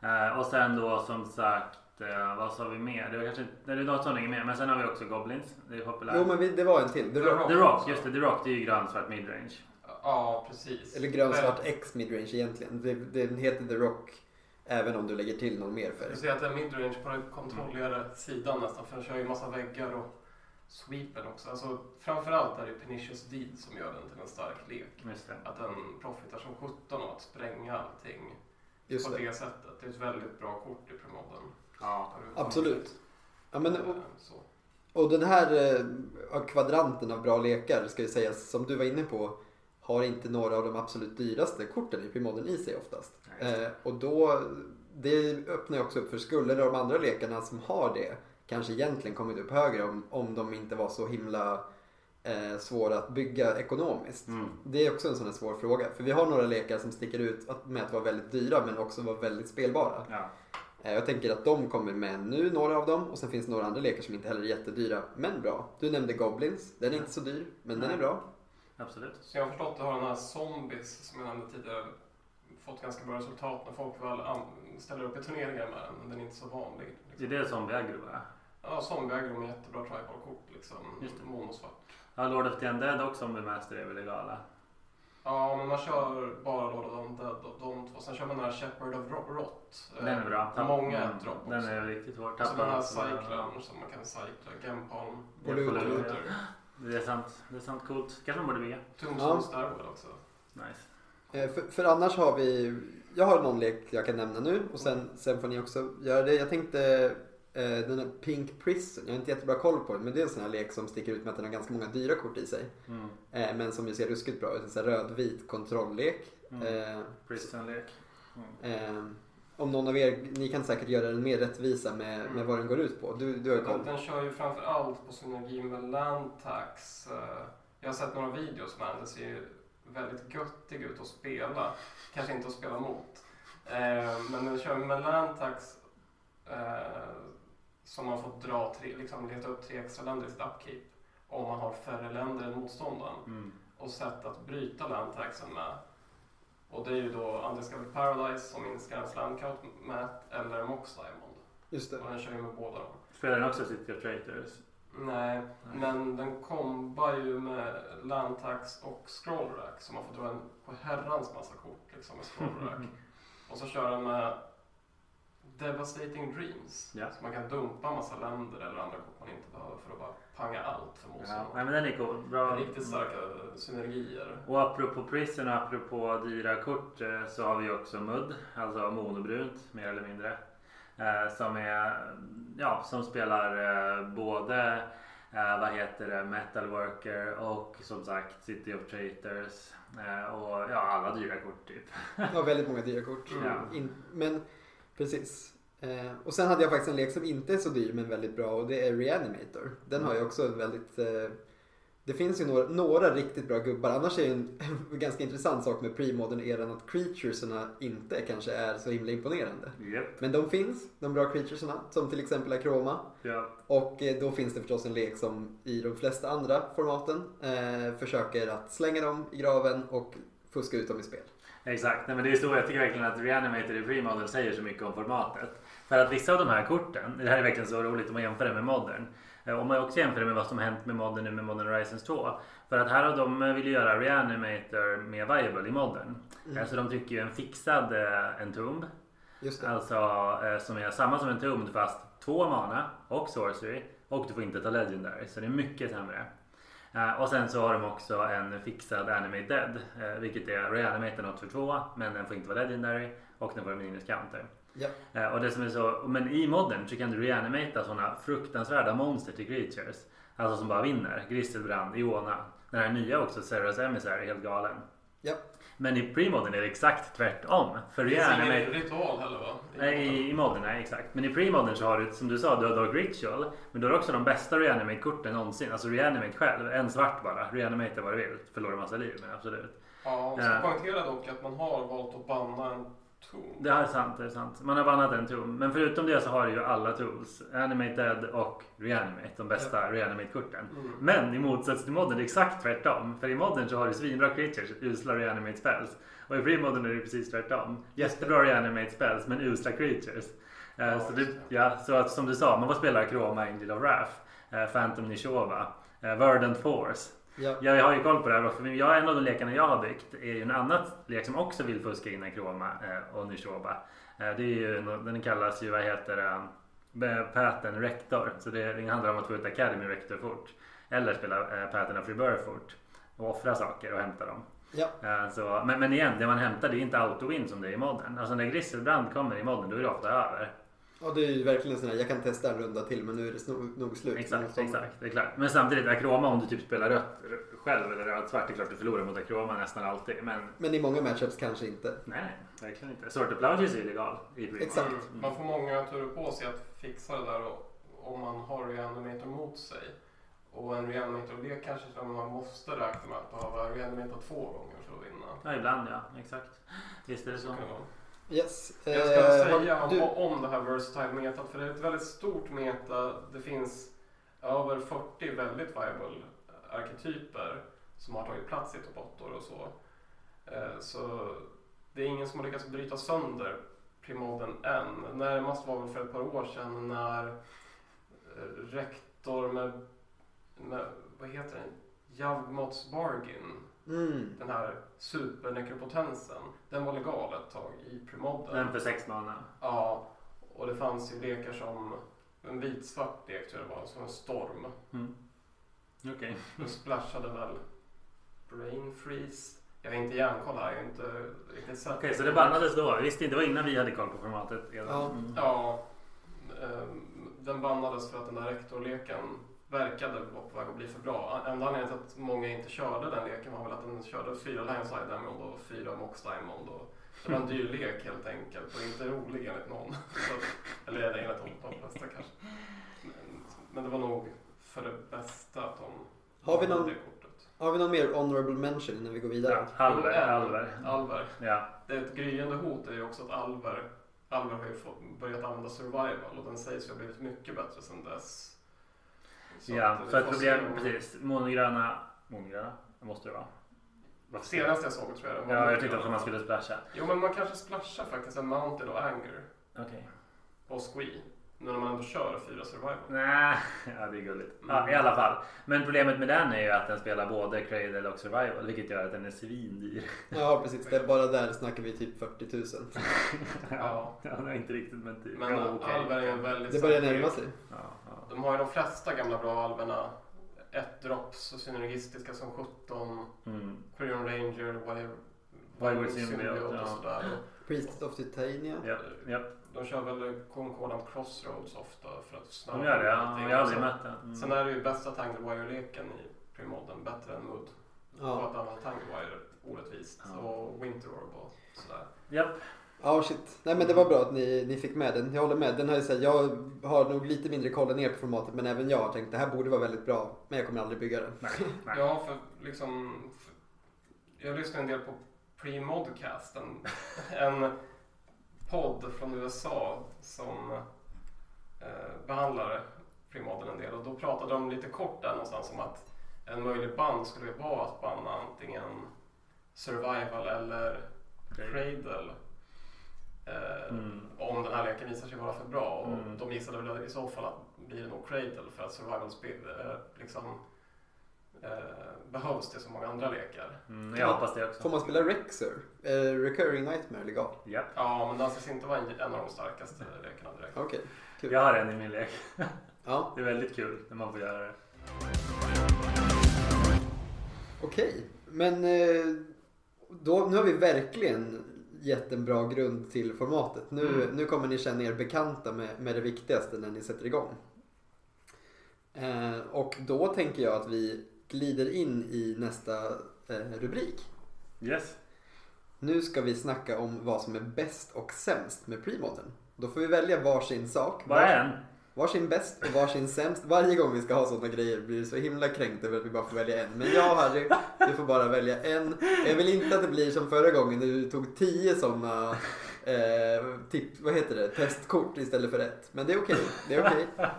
Eh, och sen då som sagt, eh, vad sa vi mer? Det var kanske inte, nej, det var inte mer, men sen har vi också Goblins. Det är populärt. Jo men vi, det var en till. The Rock. The Rock, just det. The Rock det är ju grönsvart midrange. Ja, precis. Eller grönsvart X midrange egentligen. Det, den heter The Rock även om du lägger till någon mer färg. Du ser att det är midrange på den kontrollerade sidan nästan för den kör ju massa väggar och sweepen också. Alltså, framförallt är det Pernicious Deed som gör den till en stark lek. Just det. Att den profitar som 17 av att spränga allting Just på det. det sättet. Det är ett väldigt bra kort i promodden. Ja. Absolut. Ja, men, och, Eh, och den här eh, kvadranten av bra lekar ska ju sägas som du var inne på har inte några av de absolut dyraste korten i Primoden i sig oftast. Eh, och då, det öppnar ju också upp för skulle de andra lekarna som har det kanske egentligen kommit upp högre om, om de inte var så himla eh, svåra att bygga ekonomiskt. Mm. Det är också en sån här svår fråga. För vi har några lekar som sticker ut med att vara väldigt dyra men också vara väldigt spelbara. Ja. Eh, Jag tänker att de kommer med nu, några av dem. Och sen finns några andra lekar som inte heller är jättedyra, men bra. Du nämnde Goblins. Den är inte så dyr, men den är bra. Absolut. Så jag har förstått att du har den här Zombies som jag nämnde tidigare fått ganska bra resultat när folk väl ställer upp i turneringar med den. Men den är inte så vanlig. Det är det som Viagra va? Ja, zombie-aggro med jättebra tribal-kort liksom. Just det. Monosvart. Ja, Lord of the Undead och Zombie Master är väl legala? Ja, men man kör bara Lord of the Undead och de två. Sen kör man den här Shepherd of Ro- Rot. Den är bra. Tapp- Många mm, ett drop Den också. är riktigt hård. Och så den här cyclern som man kan cykla. Genpalm. Polluter. Det är sant. Det är sant. Coolt. Kanske man borde bygga. Tombstone Ja. Stairwell också. Nice. Eh, För, för annars har vi, jag har någon lek jag kan nämna nu och sen, sen får ni också göra det. Jag tänkte eh, den här Pink Prison, jag har inte jättebra koll på den men det är en sån här lek som sticker ut med att den har ganska många dyra kort i sig. Mm. Eh, men som ju ser ruskigt bra ut, en sån här röd-vit kontrolllek. Mm. Eh, Prison-lek. Mm. eh, om någon av er, ni kan säkert göra den mer rättvisa med, Mm. med vad den går ut på. Du, du har Den, koll. den kör ju framför allt på synergi med Landtax. Eh, Jag har sett några videos med den. Det ser ju väldigt göttig ut att spela. Kanske inte att spela mot. Eh, Men den kör med Landtax eh, som man får dra tre, liksom leta upp tre extra länder i sitt upkeep. Om man har färre länder än motståndaren. Mm. Och sätt att bryta landtaxen med. Och det är ju då Undiscovered Paradise som minskar ens landcount med ett, eller Mox Diamond. Just det. Och den kör ju med båda dem. Spelar den också City of Traitors? Nej, Nej. men den kombar ju med Landtax och Scrollrack så man får dra en på herrans massa kort liksom med Scrollrack. och så kör den med Devastating Dreams. Ja. Så man kan dumpa en massa länder eller andra kort man inte behöver för att bara panga allt för Ja, motståndaren. nej, men den är cool. Bra. Riktigt starka synergier. Och apropå Prison och apropå dyra kort eh, så har vi också Mudd, alltså monobrunt mer eller mindre. Eh, som är, ja, som spelar eh, både vad heter det, Metal Worker och som sagt City of Traitors. Och ja, alla dyra kort typ. Ja, väldigt många dyra kort. Ja. In, men precis. Eh, och sen hade jag faktiskt en lek som inte är så dyr men väldigt bra och det är Reanimator. Den har ju också väldigt... Eh, det finns ju några, några riktigt bra gubbar. Annars är det en, en ganska intressant sak med premodern eran att creaturesarna inte kanske är så himla imponerande. Yep. Men de finns, de bra creaturesarna, som till exempel Akroma. Ja. Och eh, då finns det förstås en lek som i de flesta andra formaten eh, försöker att slänga dem i graven och fuska ut dem i spel. Exakt, Nej, men det är så jag tycker verkligen att Reanimator i Premodern säger så mycket om formatet. För att vissa av de här korten, det här är verkligen så roligt om man jämför det med Modern. Eh, Om man också jämför det med vad som hänt med Modern nu med Modern Horizons 2. För att här har de eh, vill göra Reanimator mer viable i Modern. Mm. Så de tycker ju en fixad eh, Entomb, Just det. alltså som är samma som Entomb fast två mana och sorcery och du får inte ta Legendary så det är mycket sämre. Eh, Och sen så har de också en fixad Animate Dead eh, vilket är Reanimate något för två men den får inte vara Legendary och den får en minus counter. Ja. Eh, Och det som är så, men i modern så kan du reanimata sådana fruktansvärda monster till creatures. Alltså som bara vinner. Grisselbrand, Iona. Den här nya också, Sarah's Emissary, helt galen. Ja. Men i premodern är det exakt tvärtom. För Det finns ingen ritual heller va? Nej, i, modern, nej exakt. Men i premodern så har du, som du sa, du har Dog Ritual. Men du har också de bästa reanimate-korten någonsin. Alltså reanimate själv, en svart bara. Reanimate vad du vill. Förlorar massa liv, men absolut. Ja, och Ja. så poängtera dock att man har valt att banna en ton. Det är sant, det är sant. Man har bannat en tool. Men förutom det så har du ju alla tools. Animated och Reanimate, de bästa Reanimate-korten. Mm. Men i motsats till modern är det exakt tvärtom. För i modern så har du svinbra creatures, usla Reanimate spells. Och i pre-modern är det precis tvärtom. Jättebra Reanimate spells men usla creatures. Eh, Ja, så, det. ja, så att som du sa, man får spela Chroma, Angel of Wrath, eh, Phantom Nishova, eh, Verdant Force. Ja. Jag har ju koll på det här för jag, en av de lekarna jag har byggt är ju en annan lek som också vill fuska in Akroma eh, och Nishoba. Eh, det är ju, den kallas ju, vad heter det, Pattern Rector. Så det, det handlar om att få ut Academy Rector fort. Eller spela eh, Pattern of Rebirth fort. Och offra saker och hämta dem. Ja. Eh, så, men, men igen, det man hämtar det är inte auto-win som det är i modden. Alltså när Grisselbrand kommer i modden då är det ofta över. Ja, det är ju verkligen sån här, jag kan testa en runda till men nu är det nog, nog slut. Exakt, exakt. Det är klart. Men samtidigt, Akroma om du typ spelar rött själv eller rött svart, det är klart du förlorar mot Akroma nästan alltid. Men Men i många matchups kanske inte. nej, verkligen inte. Sorter Plouges är illegal i Primo. Exakt. Mm. Man får många turer på sig att fixa det där och, om man har reanimator mot sig. Och en reanimator, det kanske som man måste räkna med att behöva reanimata två gånger för att vinna. Ja, ibland ja. Exakt. Visst är det så. vara. Yes. Jag ska Eh, har säga du, om, det här versatile metat, för det är ett väldigt stort meta. Det finns över 40 väldigt viable arketyper som har tagit plats i toppottor och så. Eh, Så det är ingen som har lyckats bryta sönder primoden än. Närmast var väl för ett par år sedan när eh, rektor med, med vad heter den? Javmots Bargain, mm, den här supernekropotensen, den var legal ett tag i primoden. Den för sex mana. Ja, och det fanns ju lekar som en vitsvart lek tror jag det var, som en storm. Mm. Okej. Den splashade väl Brain Freeze. Jag är inte järnkoll här, jag är inte riktigt säker. Okej, så det bannades då? Visst det var innan vi hade koll på formatet redan. Ja. Mm. Ja, ehm, den bannades för att den där rektorleken verkade vara på väg att bli för bra. Enda anledningen till att många inte körde den leken var väl att den körde fyra Lionside Diamond och fyra Mox Diamond. Och det var en dyr lek helt enkelt och inte rolig enligt någon. Så, eller enligt de, flesta kanske. Men, men det var nog för det bästa att de Har vi någon- det kortet. har vi någon mer honorable mention innan vi går vidare? Ja, Alver, Jo, en. Alver. Alver. Ja. Det är ett gryende hot är ju också att Alver, Alver har ju fått, börjat använda survival och den sägs ju ha blivit mycket bättre sedan dess. Så ja, för att problem, precis. Monogröna, monogröna, måste det vara. Varför? Senaste jag såg tror jag det var Ja, jag tyckte att man skulle splasha. Jo men man kanske splashar faktiskt en Mounted och Anger Okej. på Squee Nu när man ändå kör fyra survival. Nej, ja det är gulligt. Ja, I alla fall. Men problemet med den är ju att den spelar både Cradle och Survival vilket gör att den är svindyr. Ja precis, det är bara där snackar vi typ 40 000. Ja. ja, inte riktigt men typ. Men Ja, okej. Alver är väldigt Det börjar närma sig. Ja, ja. De har ju de flesta gamla bra alverna. Ett drops och synergistiska som 17. Mm. Prion Ranger, Wire, Wayward Symbiote, och sådär. Priest of Titania. Ja, ja. De kör väl Concordant Crossroads ofta för att snabba De gör det. Ja, jag har aldrig Sen- mött den. Mm. Sen är det ju bästa Tangled Wire-leken i Premodden bättre än Mud. Ja. att använda Tangled Wire orättvist. Ja. Och Winter Orb och sådär. Japp. Ja shit. Nej men det var bra att ni, ni fick med den. Jag håller med. Den har ju så här, jag har nog lite mindre koll än er på formatet men även jag har tänkt det här borde vara väldigt bra. Men jag kommer aldrig bygga den. Nej, nej. Ja, för liksom... För, jag lyssnar en del på Pre-Modcast. En, en podd från USA som eh, behandlar Pre-Modden en del. Och då pratade de lite kort där någonstans om att en möjlig ban skulle vara att banna antingen Survival eller Cradle. Eh, Mm. Om den här leken visar sig vara för bra. Och Mm. de gissade väl i så fall att blir det nog Cradle för att Survival eh, liksom, eh, behövs till så många andra lekar. Mm, jag hoppas det också. Får man spela Rexer? Eh, recurring Nightmare legal? Japp. Ja, men det anses inte vara en, en av de starkaste lekarna direkt. Okej, kul. Jag har en i min lek. Ja, Det är väldigt kul när man får göra det. okej. Men eh, då, nu har vi verkligen gett en bra grund till formatet. Nu, Mm. nu kommer ni känna er bekanta med, med det viktigaste när ni sätter igång. Eh, och då tänker jag att vi glider in i nästa eh, rubrik. Yes. Nu ska vi snacka om vad som är bäst och sämst med premodern. Då får vi välja varsin sak. Bara en? Varsin bäst och varsin sämst. Varje gång vi ska ha sådana grejer blir det så himla kränkt över att vi bara får välja en. Men jag och Harry, du får bara välja en. Jag vill inte att det blir som förra gången när du tog tio sådana eh, vad heter det? testkort istället för ett. Men det är okej. Det är okej.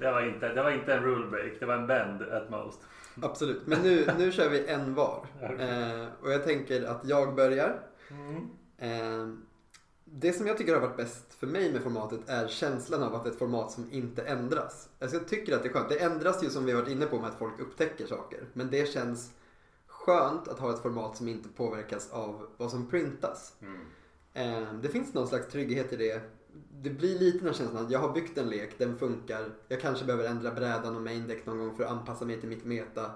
Det var, inte, det var inte en rule break, det var en bend at most. Absolut. Men nu, nu kör vi en var. Eh, och jag tänker att jag börjar. Eh, det som jag tycker har varit bäst för mig med formatet är känslan av att det är ett format som inte ändras. Alltså jag tycker att det är skönt. Det ändras ju som vi har varit inne på med att folk upptäcker saker. Men det känns skönt att ha ett format som inte påverkas av vad som printas. Mm. Eh, Det finns någon slags trygghet i det. Det blir lite den här känslan att jag har byggt en lek, den funkar. Jag kanske behöver ändra brädan och main deck någon gång för att anpassa mig till mitt meta.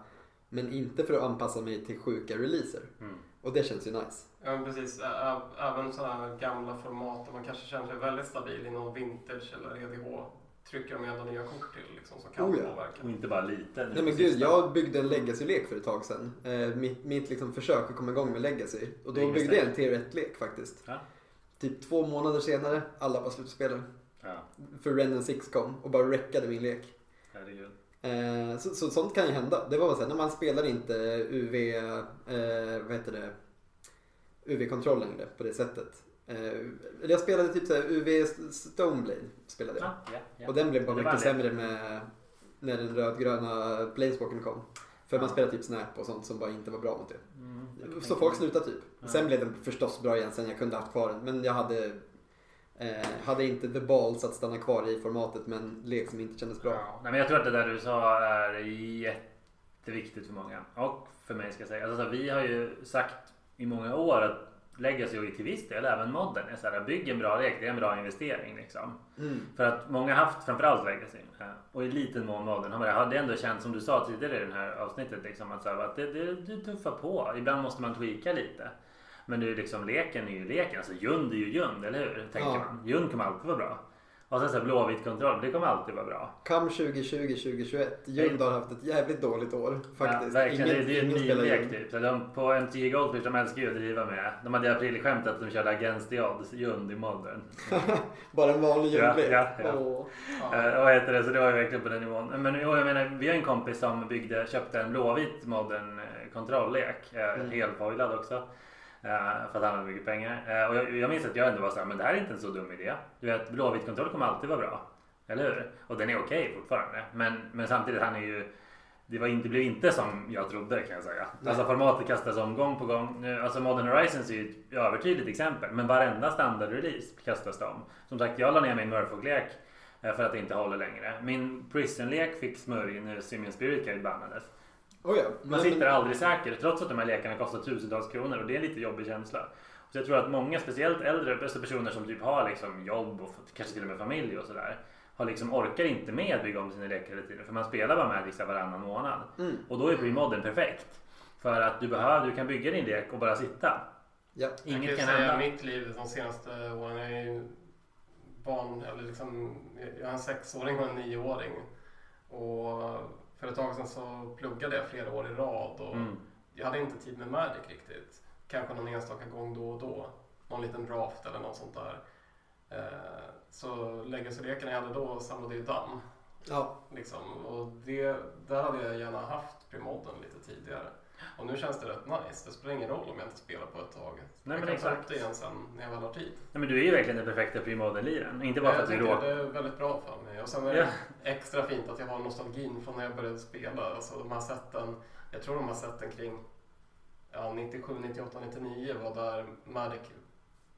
Men inte för att anpassa mig till sjuka releaser. Mm. Och det känns ju nice. Ja, men precis. Ä- Även sådana här gamla format där man kanske känner sig väldigt stabil i någon vintage eller EDH trycker de ändå nya kort till liksom, som kan Oh ja. påverka. Och inte bara liten. Nej men gud, jag byggde en legacy-lek för ett tag sedan. Eh, mitt mitt liksom försök att komma igång med legacy. Och då byggde jag en tier 1-lek faktiskt. Ja. Typ två månader senare, alla var slutspelare. Ja, För Rennen 6 kom och bara wreckade min lek. herregud. Eh, så, så sånt kan ju hända. Det var väl så här, när man spelar inte UV, eh, vad heter det, UV-kontroll längre på det sättet. Eh, jag spelade typ så här UV Stoneblade spelade jag. Ja, ja, ja. Och den blev bara mycket sämre med när den rödgröna Planeswalkern kom. För man spelade typ Snap och sånt som bara inte var bra mot det. Mm, Så folk slutade typ. Ja. Sen blev den förstås bra igen sen jag kunde haft kvar den. Men jag hade, eh, hade inte the balls att stanna kvar i formatet med en lek som inte kändes bra. Ja. Nej, men jag tror att det där du sa är jätteviktigt för många. Och för mig ska jag säga. Alltså, vi har ju sagt i många år att Legacy och till viss del även modden är så här, bygg en bra lek, det är en bra investering liksom. Mm. För att många har haft framförallt Legacy eh, och i liten mån modden har det ändå känt som du sa tidigare i det här avsnittet liksom, att, så här, att det, det, det tuffar på. Ibland måste man tweaka lite. Men ju liksom leken är ju leken. Alltså Jund är ju Jund, eller hur? Tänker Ja. man. Jund kommer alltid vara bra. Och sen så här blåvit kontroll, det kommer alltid vara bra. Kam 2020-2021. Jund har haft ett jävligt dåligt år faktiskt. Ja, verkligen. Ingen- det, det är en Jund. typ. Så de, på MTG Goldfish, de älskar ju att driva med. De hade i april skämt att de körde against the odds, Jund i modden. Bara en vanlig Ja, Jund-lek. ja, ja. Ja. Eh, vad heter det? Så det var ju verkligen på den nivån. Men jag menar, vi har en kompis som byggde, köpte en blåvit modern eh, kontrolllek. Eh, Mm. Helfoilad också. Eh, för att han hade mycket pengar. Eh, och jag, jag minns att jag ändå var såhär, men det här är inte en så dum idé. Du vet, blåvit kontroll kommer alltid vara bra. Eller hur? Och den är okej fortfarande. Men, men samtidigt, han är ju det var inte, blev inte som jag trodde kan jag säga. Nej. Alltså formatet kastas om gång på gång. Nu, Alltså Modern Horizons är ju ett övertydligt exempel. Men varenda standardrelease kastas det om. Som sagt, jag la ner min Murfolk-lek eh, För att det inte håller längre. Min Prison-lek fick smörj när Simian Spirit Guide bannades. Oh ja. Man sitter aldrig säker trots att de här lekarna kostar tusentals kronor och det är en lite jobbig känsla. Så jag tror att många, speciellt äldre alltså personer som typ har liksom jobb och kanske till och med familj och sådär. Har liksom, orkar inte med att bygga om sina lekar hela tiden. För man spelar bara så här varannan månad. Mm. Och då är premodden perfekt. För att du, behöver, du kan bygga din lek och bara sitta. Ja. Inget jag kan kan säga hända. mitt liv de senaste åren. Jag är ju barn, eller liksom, jag har en sexåring och en nioåring. Och för ett tag sedan så pluggade jag flera år i rad. Och Mm. Jag hade inte tid med Magic riktigt. Kanske någon enstaka gång då och då. Någon liten draft eller något sånt där. Eh, så Legacy-lekarna jag hade då samlade ju damm. Ja. Liksom. Och det, där hade jag gärna haft premodden lite tidigare. Och nu känns det rätt nice. Det spelar ingen roll om jag inte spelar på ett tag. men jag kan ta exakt. upp det igen sen när jag väl har tid. Nej, men du är ju verkligen den perfekta premodden-liren. Inte bara för jag att du råkar... det är väldigt bra för mig. Och sen är Ja. det extra fint att jag har nostalgin från när jag började spela. Alltså de här sätten, jag tror de här sätten kring ja, 97, 98, 99 var där Magic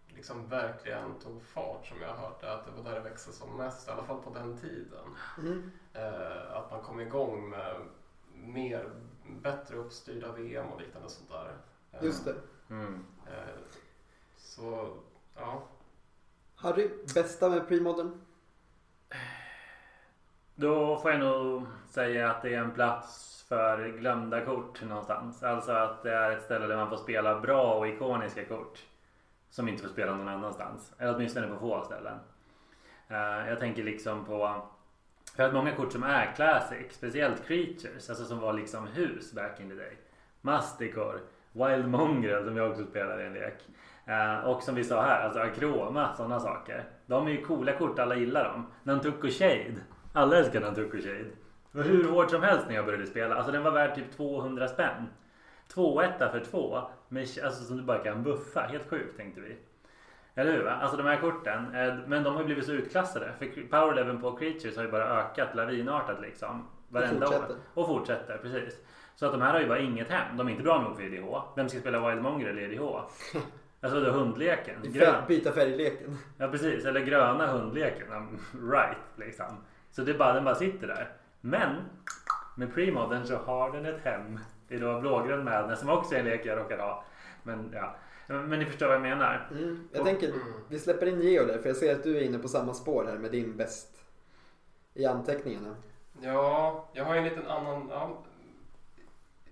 liksom verkligen tog fart som jag har hört det. Att det var där det växte som mest, i alla fall på den tiden. Mm. Eh, att man kom igång med mer, bättre uppstyrda VM och liknande sånt där. Just det. Mm. Eh, så, ja. Harry, bästa med premodern? Då får jag nog säga att det är en plats för glömda kort någonstans. Alltså att det är ett ställe där man får spela bra och ikoniska kort. Som inte får spela någon annanstans. Eller åtminstone på få ställen. Eh, jag tänker liksom på för att många kort som är classic, speciellt creatures, alltså som var liksom hus back in the day. Mastikor, Wild Mongrel som jag också spelade i en lek. Uh, och som vi sa här, alltså Akroma, sådana saker. De är ju coola kort, alla gillar dem. Nantuko Shade, alla älskar Nantuko Shade. Det var hur hårt som helst när jag började spela. Alltså den var värd typ 200 spänn. Två etta för två. Med, alltså som du bara kan buffa. Helt sjukt tänkte vi. Eller hur? Va? Alltså de här korten. Eh, men de har ju blivit så utklassade. För power leveln på creatures har ju bara ökat lavinartat liksom. Varenda år. fortsätter. Och fortsätter, precis. Så att de här har ju bara inget hem. De är inte bra nog för EDH. Vem ska spela Wild Mongrel i EDH? Alltså det hundleken. Grön. byta färgleken. Ja precis, eller gröna hundleken. Right liksom. Så det är bara, den bara sitter där. Men med premodern så har den ett hem. Det är då blågrön Madness som också är en lek jag råkar ha. Men ja, men ni förstår vad jag menar. Mm. Jag Och- tänker, Mm. vi släpper in Geo där för jag ser att du är inne på samma spår här med din bäst i anteckningarna. Ja, jag har ju en liten annan... Ja,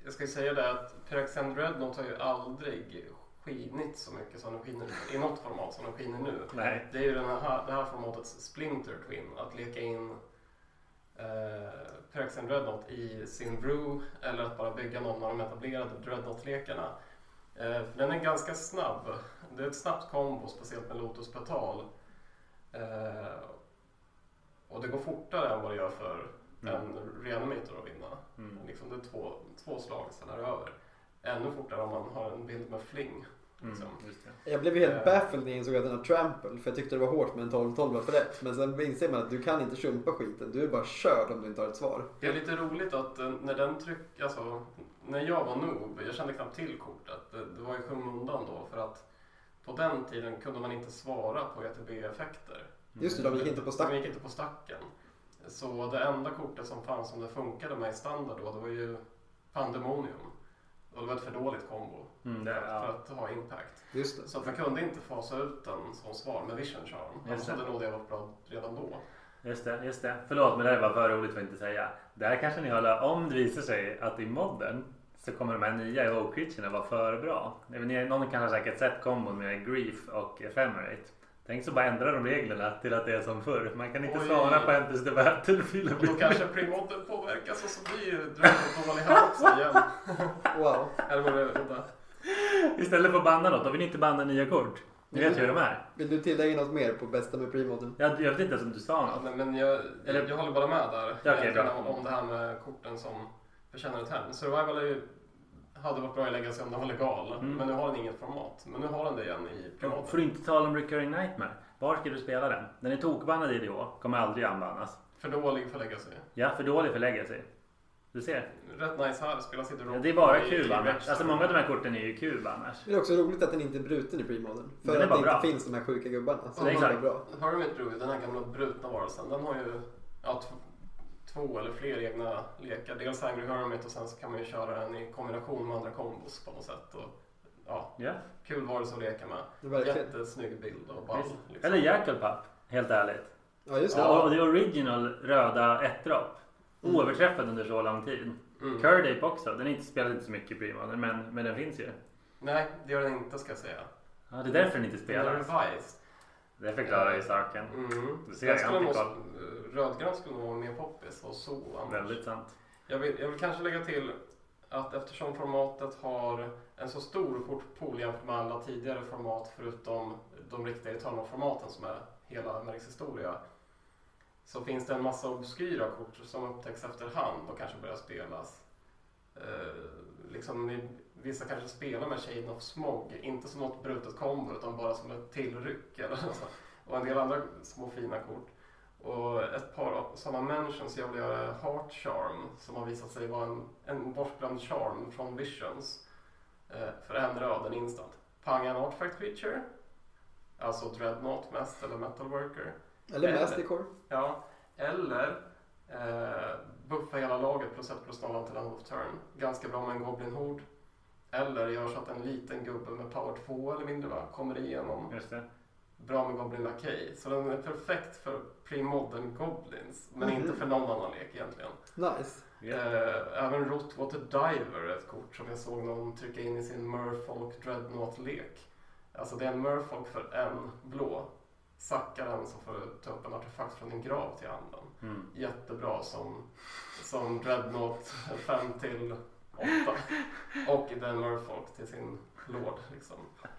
jag ska ju säga det att Pyraxen Dreadnought har ju aldrig skinit så mycket som den skiner i något format som den skiner nu. Nej. Det är ju den här, det här formatets Splinter Twin, att leka in eh, Pyraxen Dreadnought i sin brew eller att bara bygga någon av de etablerade Dreadnought-lekarna. Eh, för den är ganska snabb. Det är ett snabbt kombo, speciellt med Lotus Petal. Eh, och det går fortare än vad det gör för Mm. en Reanimator att vinna. Mm. Liksom det är två, två slag, sen är det över. Ännu fortare om man har en bild med fling. Mm. Liksom. Just det. Jag blev helt baffled när jag insåg att den har trample för jag tyckte det var hårt med en 12-12 för rätt. Men sen inser man att du kan inte tjumpa skiten. Du är bara körd om du inte har ett svar. Det är lite roligt att eh, när den tryck, alltså när jag var noob, jag kände knappt till kortet. Det, var i skymundan då för att på den tiden kunde man inte svara på ETB-effekter. Just det, de gick inte på De stack. gick inte på stacken. Så det enda kortet som fanns som det funkade med i standard då, det var ju Pandemonium. Och det var ett för dåligt kombo Mm, det, för ja. att ha impact. Just det. Så att man kunde inte fasa ut den som svar med Vision Charm. Annars det. hade nog det varit bra redan då. Just det, just det. Förlåt men det här var för roligt för att inte säga. Där kanske ni håller, om det visar sig att i modden så kommer de här nya evoke creaturena vara för bra. Någon kanske har säkert sett kombon med grief och ephemerate. Tänk så bara ändra de reglerna till att det är som förr. Man kan inte Oj. svara på Enters the Battlefield. Och då kanske premodden påverkas och så blir Dragon dålig här också igen. Wow. Eller var det udda? Istället för att banna något, då vill ni inte banna nya kort. Ni vet ju hur de är. Vill du tillägga något mer på bästa med premodern? Jag, jag vet inte ens om du sa Ja, något. nej, men jag, Eller- jag, håller bara med där. Ja, Egentligen bra. om, om det här med korten som förtjänar ett hem. Survival är ju, hade varit bra i Legacy om den var legal. Mm. Men nu har den inget format. Men nu har den det igen i premodden. Får du inte tala om Recurring Nightmare? Var ska du spela den? Den är tokbannad i DH. Kommer aldrig anbannas. För dålig för Legacy. Ja, för dålig för Legacy. Du ser. Rätt nice här. Spelas i Ja, det är bara i kub annars. Alltså många av de här korten är ju kub annars. Det är också roligt att den inte är bruten i premodern. Den För är att bara det inte bra. finns de här sjuka gubbarna. Så Ja, det var exakt. bra. Hermit Druid, den här gamla brutna varelsen, den har ju ja, två eller fler egna lekar. Dels Angry Hermit och sen så kan man ju köra den i kombination med andra kombos på något sätt. Och, ja, Ja. kul varelse att leka med. Verkligen. Jättesnygg bild och ball. Liksom. Eller Jackalpup, helt ärligt. Ja, just det. Ja, och det är original röda ett-dropp. Mm. Oöverträffad under så lång tid. Mm. Curdape också. Den inte spelad inte så mycket i Premodern men, men den finns ju. Nej, det gör den inte ska jag säga. Ja, det är därför den inte Den är spelas. revised. Det förklarar ju saken. Mm. Du ser, Den jag skulle nog, rödgrön skulle nog vara mer poppis och så annars. Väldigt sant. Jag vill, jag vill kanske lägga till att eftersom formatet har en så stor kortpool jämfört med alla tidigare format förutom de riktiga Eternal-formaten som är hela Mercs historia så finns det en massa obskyra kort som upptäcks efterhand och kanske börjar spelas. Eh, liksom, vissa kanske spelar med Shade of Smog, inte som något brutet kombo utan bara som ett tillryck eller så. Och en del andra små fina kort. Och ett par sådana mentions jag vill göra är Heart Charm som har visat sig vara en, en bortglömd charm från Visions. Eh, för en röd, en instant. Panga en artifact creature. Alltså Dreadnought mest eller Metalworker. Eller Mastercore. Ja, eller eh, buffa hela laget plus ett plus nollan till end of turn. Ganska bra med en Goblin Hord. Eller gör så att en liten gubbe med power 2 eller mindre va, kommer igenom. Just det. Bra med Goblin Lakej. Så den är perfekt för pre-modern Goblins. Men Mhm. inte för någon annan lek egentligen. Nice. Eh, även Rotwater Diver är ett kort som jag såg någon trycka in i sin Merfolk Dreadnought-lek. Alltså det är en Merfolk för en blå. Sackar den så får du ta upp en artefakt från din grav till handen. Mm. Jättebra som, som Dreadnought 5 till 8. Och den Merfolk till sin Lord. Liksom.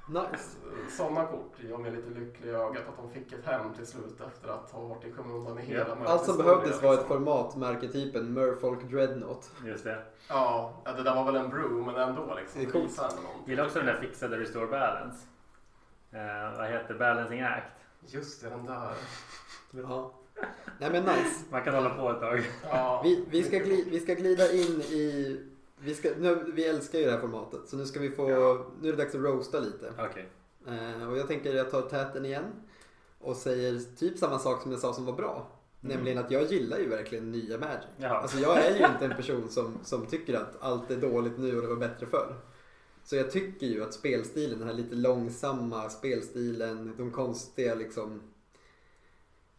Nice. Sådana kort gör mig lite lycklig i ögat att de fick ett hem till slut efter att ha varit i skymundan i hela. Mercs Allt som behövdes var ett liksom. format med arketypen Merfolk Dreadnought. Just det. Ja, det där var väl en brew men ändå liksom. Det är coolt. någonting. Gillar också den där fixade Restore Balance. Eh, vad heter Balancing Act? Just det, den där. Ja. Nej men nice. Man kan hålla på ett tag. Ja, Vi, vi, ska, gli, vi ska glida in i... Vi, ska, nu, vi älskar ju det här formatet så nu ska vi få... Ja. Nu är det dags att roasta lite. Okej. Eh, och jag tänker jag tar täten igen. Och säger typ samma sak som jag sa som var bra. Mm. Nämligen att jag gillar ju verkligen nya Magic. Jaha. Alltså jag är ju inte en person som, som tycker att allt är dåligt nu och det var bättre förr. Så jag tycker ju att spelstilen, den här lite långsamma spelstilen, de konstiga liksom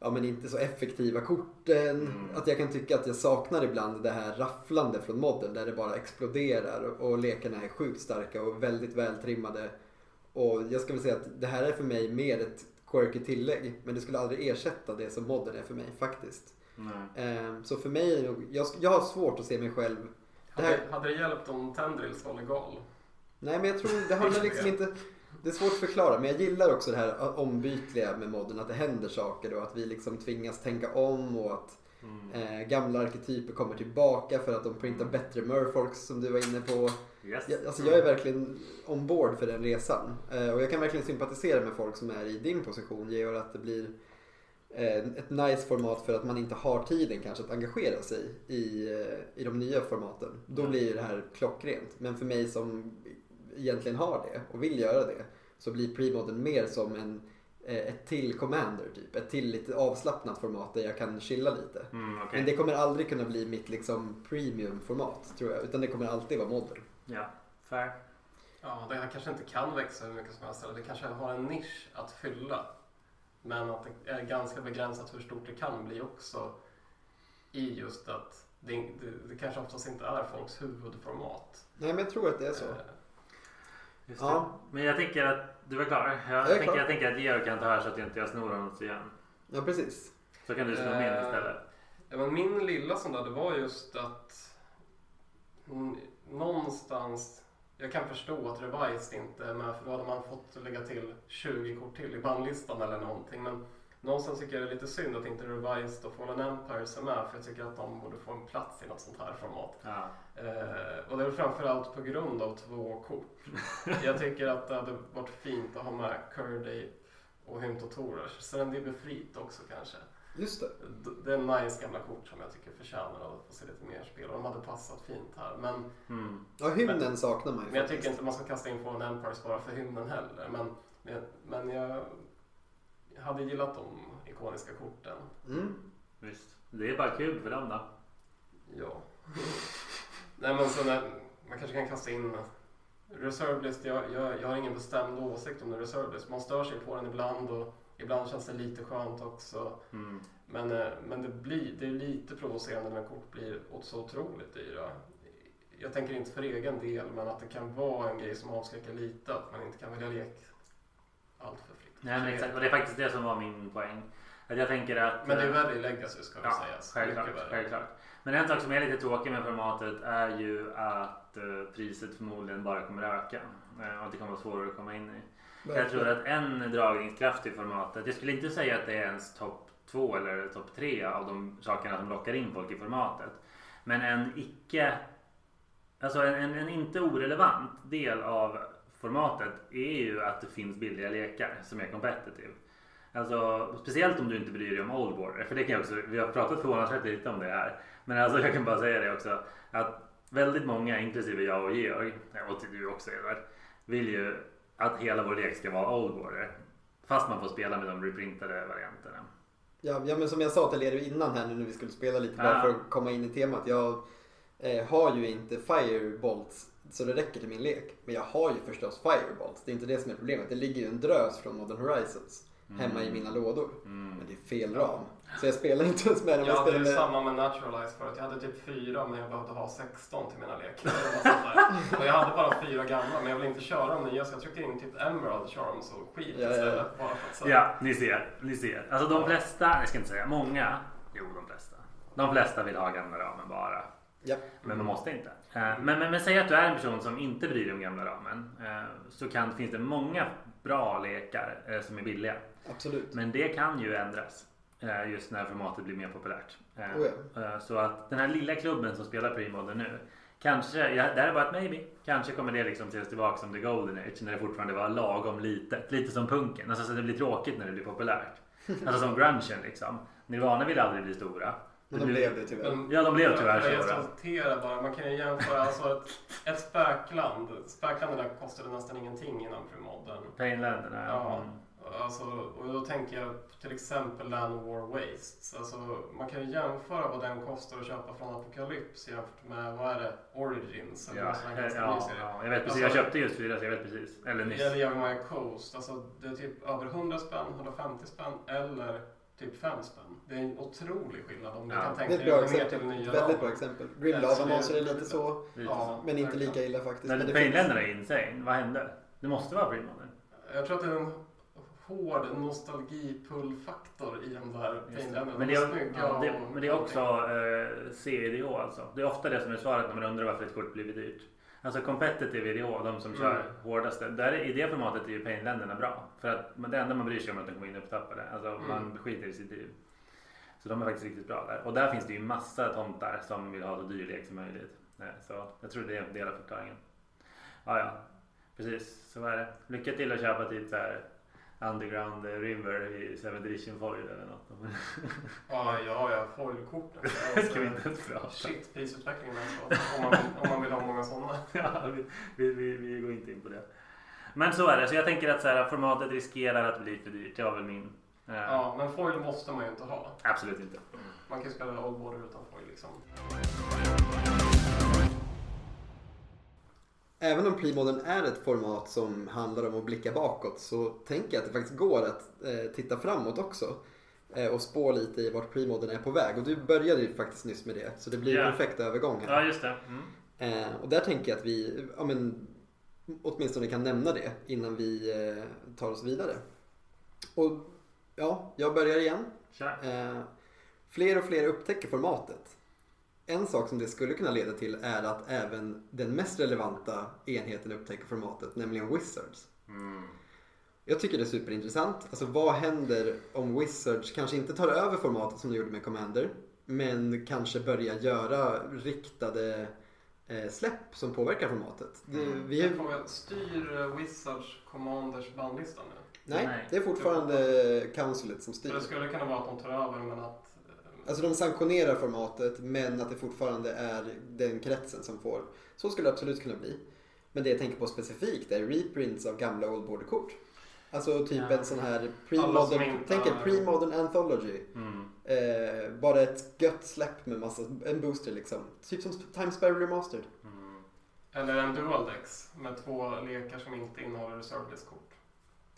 Ja men inte så effektiva korten. Mm. Att jag kan tycka att jag saknar ibland det här rafflande från modden där det bara exploderar och, lekarna är sjukt starka och väldigt vältrimmade. Och jag ska väl säga att det här är för mig mer ett quirky tillägg. Men det skulle aldrig ersätta det som modden är för mig faktiskt. Eh, Så för mig det jag, jag har svårt att se mig själv. Det hade, här, hade det hjälpt om Tendrils var legal? Nej men jag tror det handlar liksom inte, det är svårt att förklara men jag gillar också det här ombytliga med modden. Att det händer saker och att vi liksom tvingas tänka om och att Mm. eh, gamla arketyper kommer tillbaka för att de printar bättre Murfolks som du var inne på. Yes. Jag, alltså jag är verkligen ombord för den resan. Eh, och jag kan verkligen sympatisera med folk som är i din position Georg. Att det blir eh, ett nice format för att man inte har tiden kanske att engagera sig i, eh, i de nya formaten. Då Mm. blir det här klockrent. Men för mig som egentligen har det och vill göra det så blir premoden mer som en, eh, ett till commander typ. Ett till lite avslappnat format där jag kan chilla lite. Mm, okej. Men det kommer aldrig kunna bli mitt liksom premium-format tror jag. Utan det kommer alltid vara modern. Ja, fair. Ja, det här kanske inte kan växa hur mycket som helst. Eller det kanske har en nisch att fylla. Men att det är ganska begränsat hur stort det kan bli också. I just att det, det, det kanske oftast inte är folks huvudformat. Nej men jag tror att det är så. Eh, Just det. Ja. Men jag tänker att du var klar. Jag, är tänker, klar. jag tänker att Georg kan ta här så att jag inte jag snor honom igen. Ja precis. Så kan du sno min Eh, istället. Ja, men min lilla sån där, det var just att någonstans, jag kan förstå att Revised inte är med för då hade man fått lägga till 20 kort till i bandlistan eller någonting. Men någonstans tycker jag det är lite synd att inte Revised och Fallen Empires är med för jag tycker att de borde få en plats i något sånt här format. Ja. Eh, och det är framförallt på grund av två kort. Jag tycker att det hade varit fint att ha med Curdape och Hymt och Torers. Serendibbe Fleet också kanske. Just det. Det är nice gamla kort som jag tycker förtjänar att få se lite mer spel. Och de hade passat fint här. Men, Mm. Ja, hymnen saknar man ju men jag faktiskt. tycker inte man ska kasta in Fallen Empires bara för hymnen heller. Men, men, men jag, jag hade gillat de ikoniska korten. Mm. Visst. Det är bara kul för dem då. Ja. Nej men så när, man kanske kan kasta in Reserve list, jag, jag, jag har ingen bestämd åsikt om en reserve list. Man stör sig på den ibland och ibland känns det lite skönt också. Mm. Men, eh, men det, blir, det är lite provocerande när kort blir så otroligt dyra. Jag tänker inte för egen del, men att det kan vara en grej som avskräcker lite. Att man inte kan välja lek allt för fritt. Nej men exakt. Och det är faktiskt det som var min poäng. Att jag tänker att... Men det är eh, värre i Legacy ska Ja, sägas. självklart, självklart. Men en sak som är lite tråkig med formatet är ju att eh, priset förmodligen bara kommer öka. Eh, och att det kommer att vara svårare att komma in i. Jag tror att en dragningskraft i formatet, jag skulle inte säga att det är ens topp två eller topp tre av de sakerna som lockar in folk i formatet. Men en icke, alltså en, en, en inte orelevant del av formatet är ju att det finns billiga lekar som är competitive. Alltså, speciellt om du inte bryr dig om Old Border. För det kan jag också, vi har pratat förvånansvärt lite om det här. Men alltså jag kan bara säga det också. Att väldigt många, inklusive jag och Georg, och du också Edvard, vill ju att hela vår lek ska vara Old Border. Fast man får spela med de reprintade varianterna. Ja, ja, men som jag sa till er innan här nu när vi skulle spela lite bara för att komma in i temat. Jag eh, har ju inte Firebolts så det räcker till min lek. Men jag har ju förstås Firebolts. Det är inte det som är problemet. Det ligger ju en drös från Modern Horizons hemma i mina lådor. Mm. Men det är fel ram. Så jag spelar inte ens med dem. Jag hade ju med... samma med Naturalize förut. Jag hade typ fyra men jag behövde ha 16 till mina lekar. Och jag hade bara fyra gamla men jag ville inte köra de nya så jag tryckte in typ Emerald Charms och skit Ja, ja, ja. istället. Bara för att, Ja, ni ser. Ni ser. Alltså de flesta, jag ska inte säga många. Jo, de flesta. De flesta vill ha gamla ramen bara. Ja. Men man måste inte. Eh, Men, men, men säg att du är en person som inte bryr dig om gamla ramen. eh, Så kan, finns det många bra lekar eh, som är billiga. Absolut. Men det kan ju ändras. Just när formatet blir mer populärt. Oh eh, Så att den här lilla klubben som spelar Premodern nu. Kanske, ja, det här är bara ett maybe. Kanske kommer det liksom ses tillbaka som the golden age. När det fortfarande var lagom litet. Lite som punken. Alltså så det blir tråkigt när det blir populärt. Alltså som grungen liksom. Nirvana vill aldrig bli stora. Men de blev det tyvärr. Men Ja, de blev tyvärr jag, jag konstaterar bara, man kan ju jämföra alltså ett, ett spökland. Spökländerna kostade nästan ingenting innan premodden. Painländerna. Ja. Mm. Alltså, och då tänker jag till exempel Land War Wastes. Alltså, man kan ju jämföra vad den kostar att köpa från Apocalypse jämfört med, vad är det, Origins? Eller Ja, ja, ja, jag vet precis. Alltså- jag köpte just fyra så jag vet precis. Eller nyss. Eller Yavimaya Coast. Alltså, det är typ över 100 spänn, 150 spänn eller typ 5 spänn. Det är en otrolig skillnad om du Ja. kan tänka dig bra att gå ner exempel. till nya Väldigt bra exempel. Grim Lava det är lite så. Ja. Men inte lika illa faktiskt. Men det finns- Painländerna är insane. Vad hände? Det måste vara Premodern. Jag tror att det är en hård nostalgipull-faktor i de där finländerna. Men De det, är är, snygga ja, det, och men det är också eh, alltså. Det är ofta det som är svaret när man undrar varför ett kort blivit dyrt. Alltså competitive IDH, de som Mm. kör hårdaste. Där, är- I det formatet är ju Painländerna bra. För att det enda man bryr sig om är att de kommer in upptappade. Alltså Mm. man skiter i sitt liv. Så de är faktiskt riktigt bra där. Och där finns det ju massa tomtar som vill ha så dyr lek som möjligt. Eh, Så jag tror det är en del av förklaringen. Ja, ja. Precis, så är det. Lycka till att köpa typ så här Underground River i 7 edition foil eller något. Ja, ja, ja, foilkorten. Det ska vi inte ens prata. Shit, prisutvecklingen alltså. Om man, vill, om man vill ha många sådana. Ja, vi, vi, vi, vi går inte in på det. Men så är det. Så jag tänker att så här, formatet riskerar att bli för dyrt. Det var väl min. eh, Ja, men foil måste man ju inte ha. Absolut inte. Man kan ju spela old border utan foil liksom. Även om Premodern är ett format som handlar om att blicka bakåt så tänker jag att det faktiskt går att eh, titta framåt också. Eh, och spå lite i vart Premodern är på väg. Och du började ju faktiskt nyss med det. Så det blir Ja. en perfekt övergång här. Ja, just det. Mm. Eh, och där tänker jag att vi ja, men, åtminstone kan nämna det innan vi eh, tar oss vidare. Och ja, jag börjar igen. Kör. Eh, fler och fler upptäcker formatet. En sak som det skulle kunna leda till är att även den mest relevanta enheten upptäcker formatet, nämligen Wizards. Mm. Jag tycker det är superintressant. Alltså vad händer om Wizards kanske inte tar över formatet som de gjorde med Commander, men kanske börjar göra riktade eh, släpp som påverkar formatet. Det, Mm. vi, Jag frågar, styr eh, Wizards Commanders bandlista nu? nej, Nej. det är fortfarande Councilet som För styr. det skulle kunna vara att de tar över men att... Alltså de sanktionerar formatet men att det fortfarande är den kretsen som får. Så skulle det absolut kunna bli. Men det jag tänker på specifikt är reprints av gamla Old Border-kort. Alltså typ Ja. en sån här pre-modern, inte tänk er pre-modern anthology. Mm. Eh, bara ett gött släpp med massa, en booster liksom. Typ som Time Sparrow Remastered. Mm. Eller en dual dex med två lekar som inte innehåller reserve list-kort.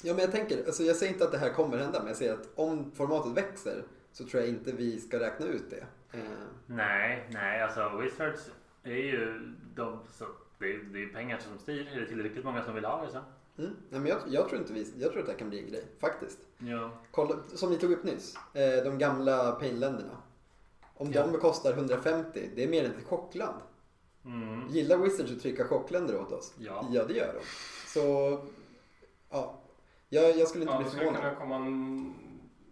Ja men jag tänker, alltså jag säger inte att det här kommer hända men jag säger att om formatet växer så tror jag inte vi ska räkna ut det. Eh, Nej, nej, alltså Wizards är ju de, så det, är, det är pengar som styr. Är det tillräckligt många som vill ha det så? mm. Nej, men jag, jag tror inte vi, jag tror att det här kan bli en grej, faktiskt. Ja. Kolla, som ni tog upp nyss, eh, de gamla Pain-länderna. Om Ja. de kostar 150, det är mer än ett chockland. Mm. Gillar Wizards att trycka chockländer åt oss? Ja. Ja, det gör de. Så, ja. Jag, jag skulle inte Ja, bli det skulle förvånad. kunna komma en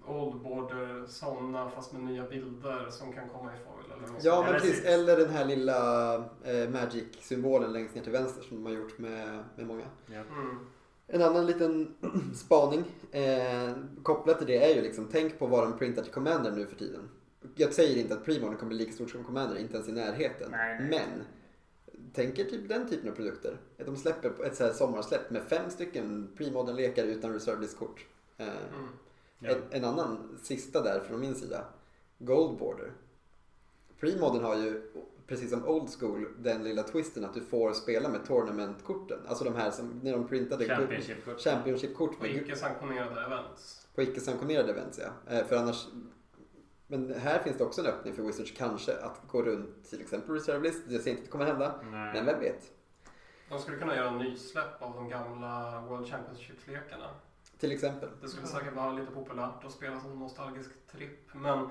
old border sådana fast med nya bilder som kan komma i foil eller något Ja, sånt. men precis. Eller den här lilla eh, Magic-symbolen längst ner till vänster som de har gjort med, med många. Ja. Mm. En annan liten spaning eh, kopplat till det är ju liksom, tänk på vad de printar till Commander nu för tiden. Jag säger inte att Premodern kommer bli lika stort som Commander, inte ens i närheten. Nej, nej. Men, tänk er typ den typen av produkter. De släpper ett så här sommarsläpp med fem stycken Premodern-lekar utan reserve list-kort. Eh, Mm. Ja. en, en annan sista där från min sida. Gold Border. Premodern har ju, precis som Old School, den lilla twisten att du får spela med tournamentkorten. Alltså de här som, när de printade Championship-kort. Championship-kort Och med, icke sanktionerade events. på icke-sanktionerade events ja. Eh, För annars, men här finns det också en öppning för Wizards kanske att gå runt till exempel Reserve List. Jag säger inte att det kommer hända, men Nej. vem vet. De skulle kunna göra en nysläpp av de gamla World Championship-lekarna. Till exempel. Det skulle säkert vara lite populärt att spela som nostalgisk tripp. Men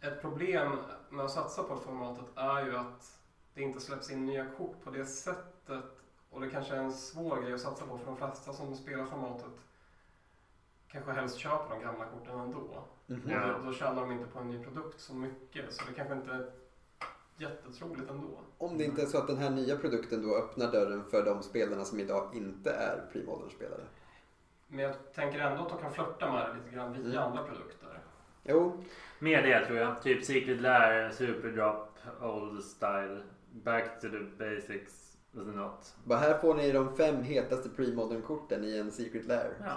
ett problem med att satsa på formatet är ju att det inte släpps in nya kort på det sättet. Och det kanske är en svår grej att satsa på för de flesta som spelar formatet kanske helst köper de gamla korten ändå. Mhm. Ja. Och då, då tjänar de inte på en ny produkt så mycket. Så det kanske inte är jättetroligt ändå. Om det inte är så att den här nya produkten då öppnar dörren för de spelarna som idag inte är Premodern-spelare. Men jag tänker ändå att de kan flörta med det lite grann via andra produkter. Jo, Mer det tror jag. Typ Secret Lair, Superdrop, Old Style, Back to the Basics, was not. bara här får ni de fem hetaste Premodern-korten i en Secret Lair. Ja,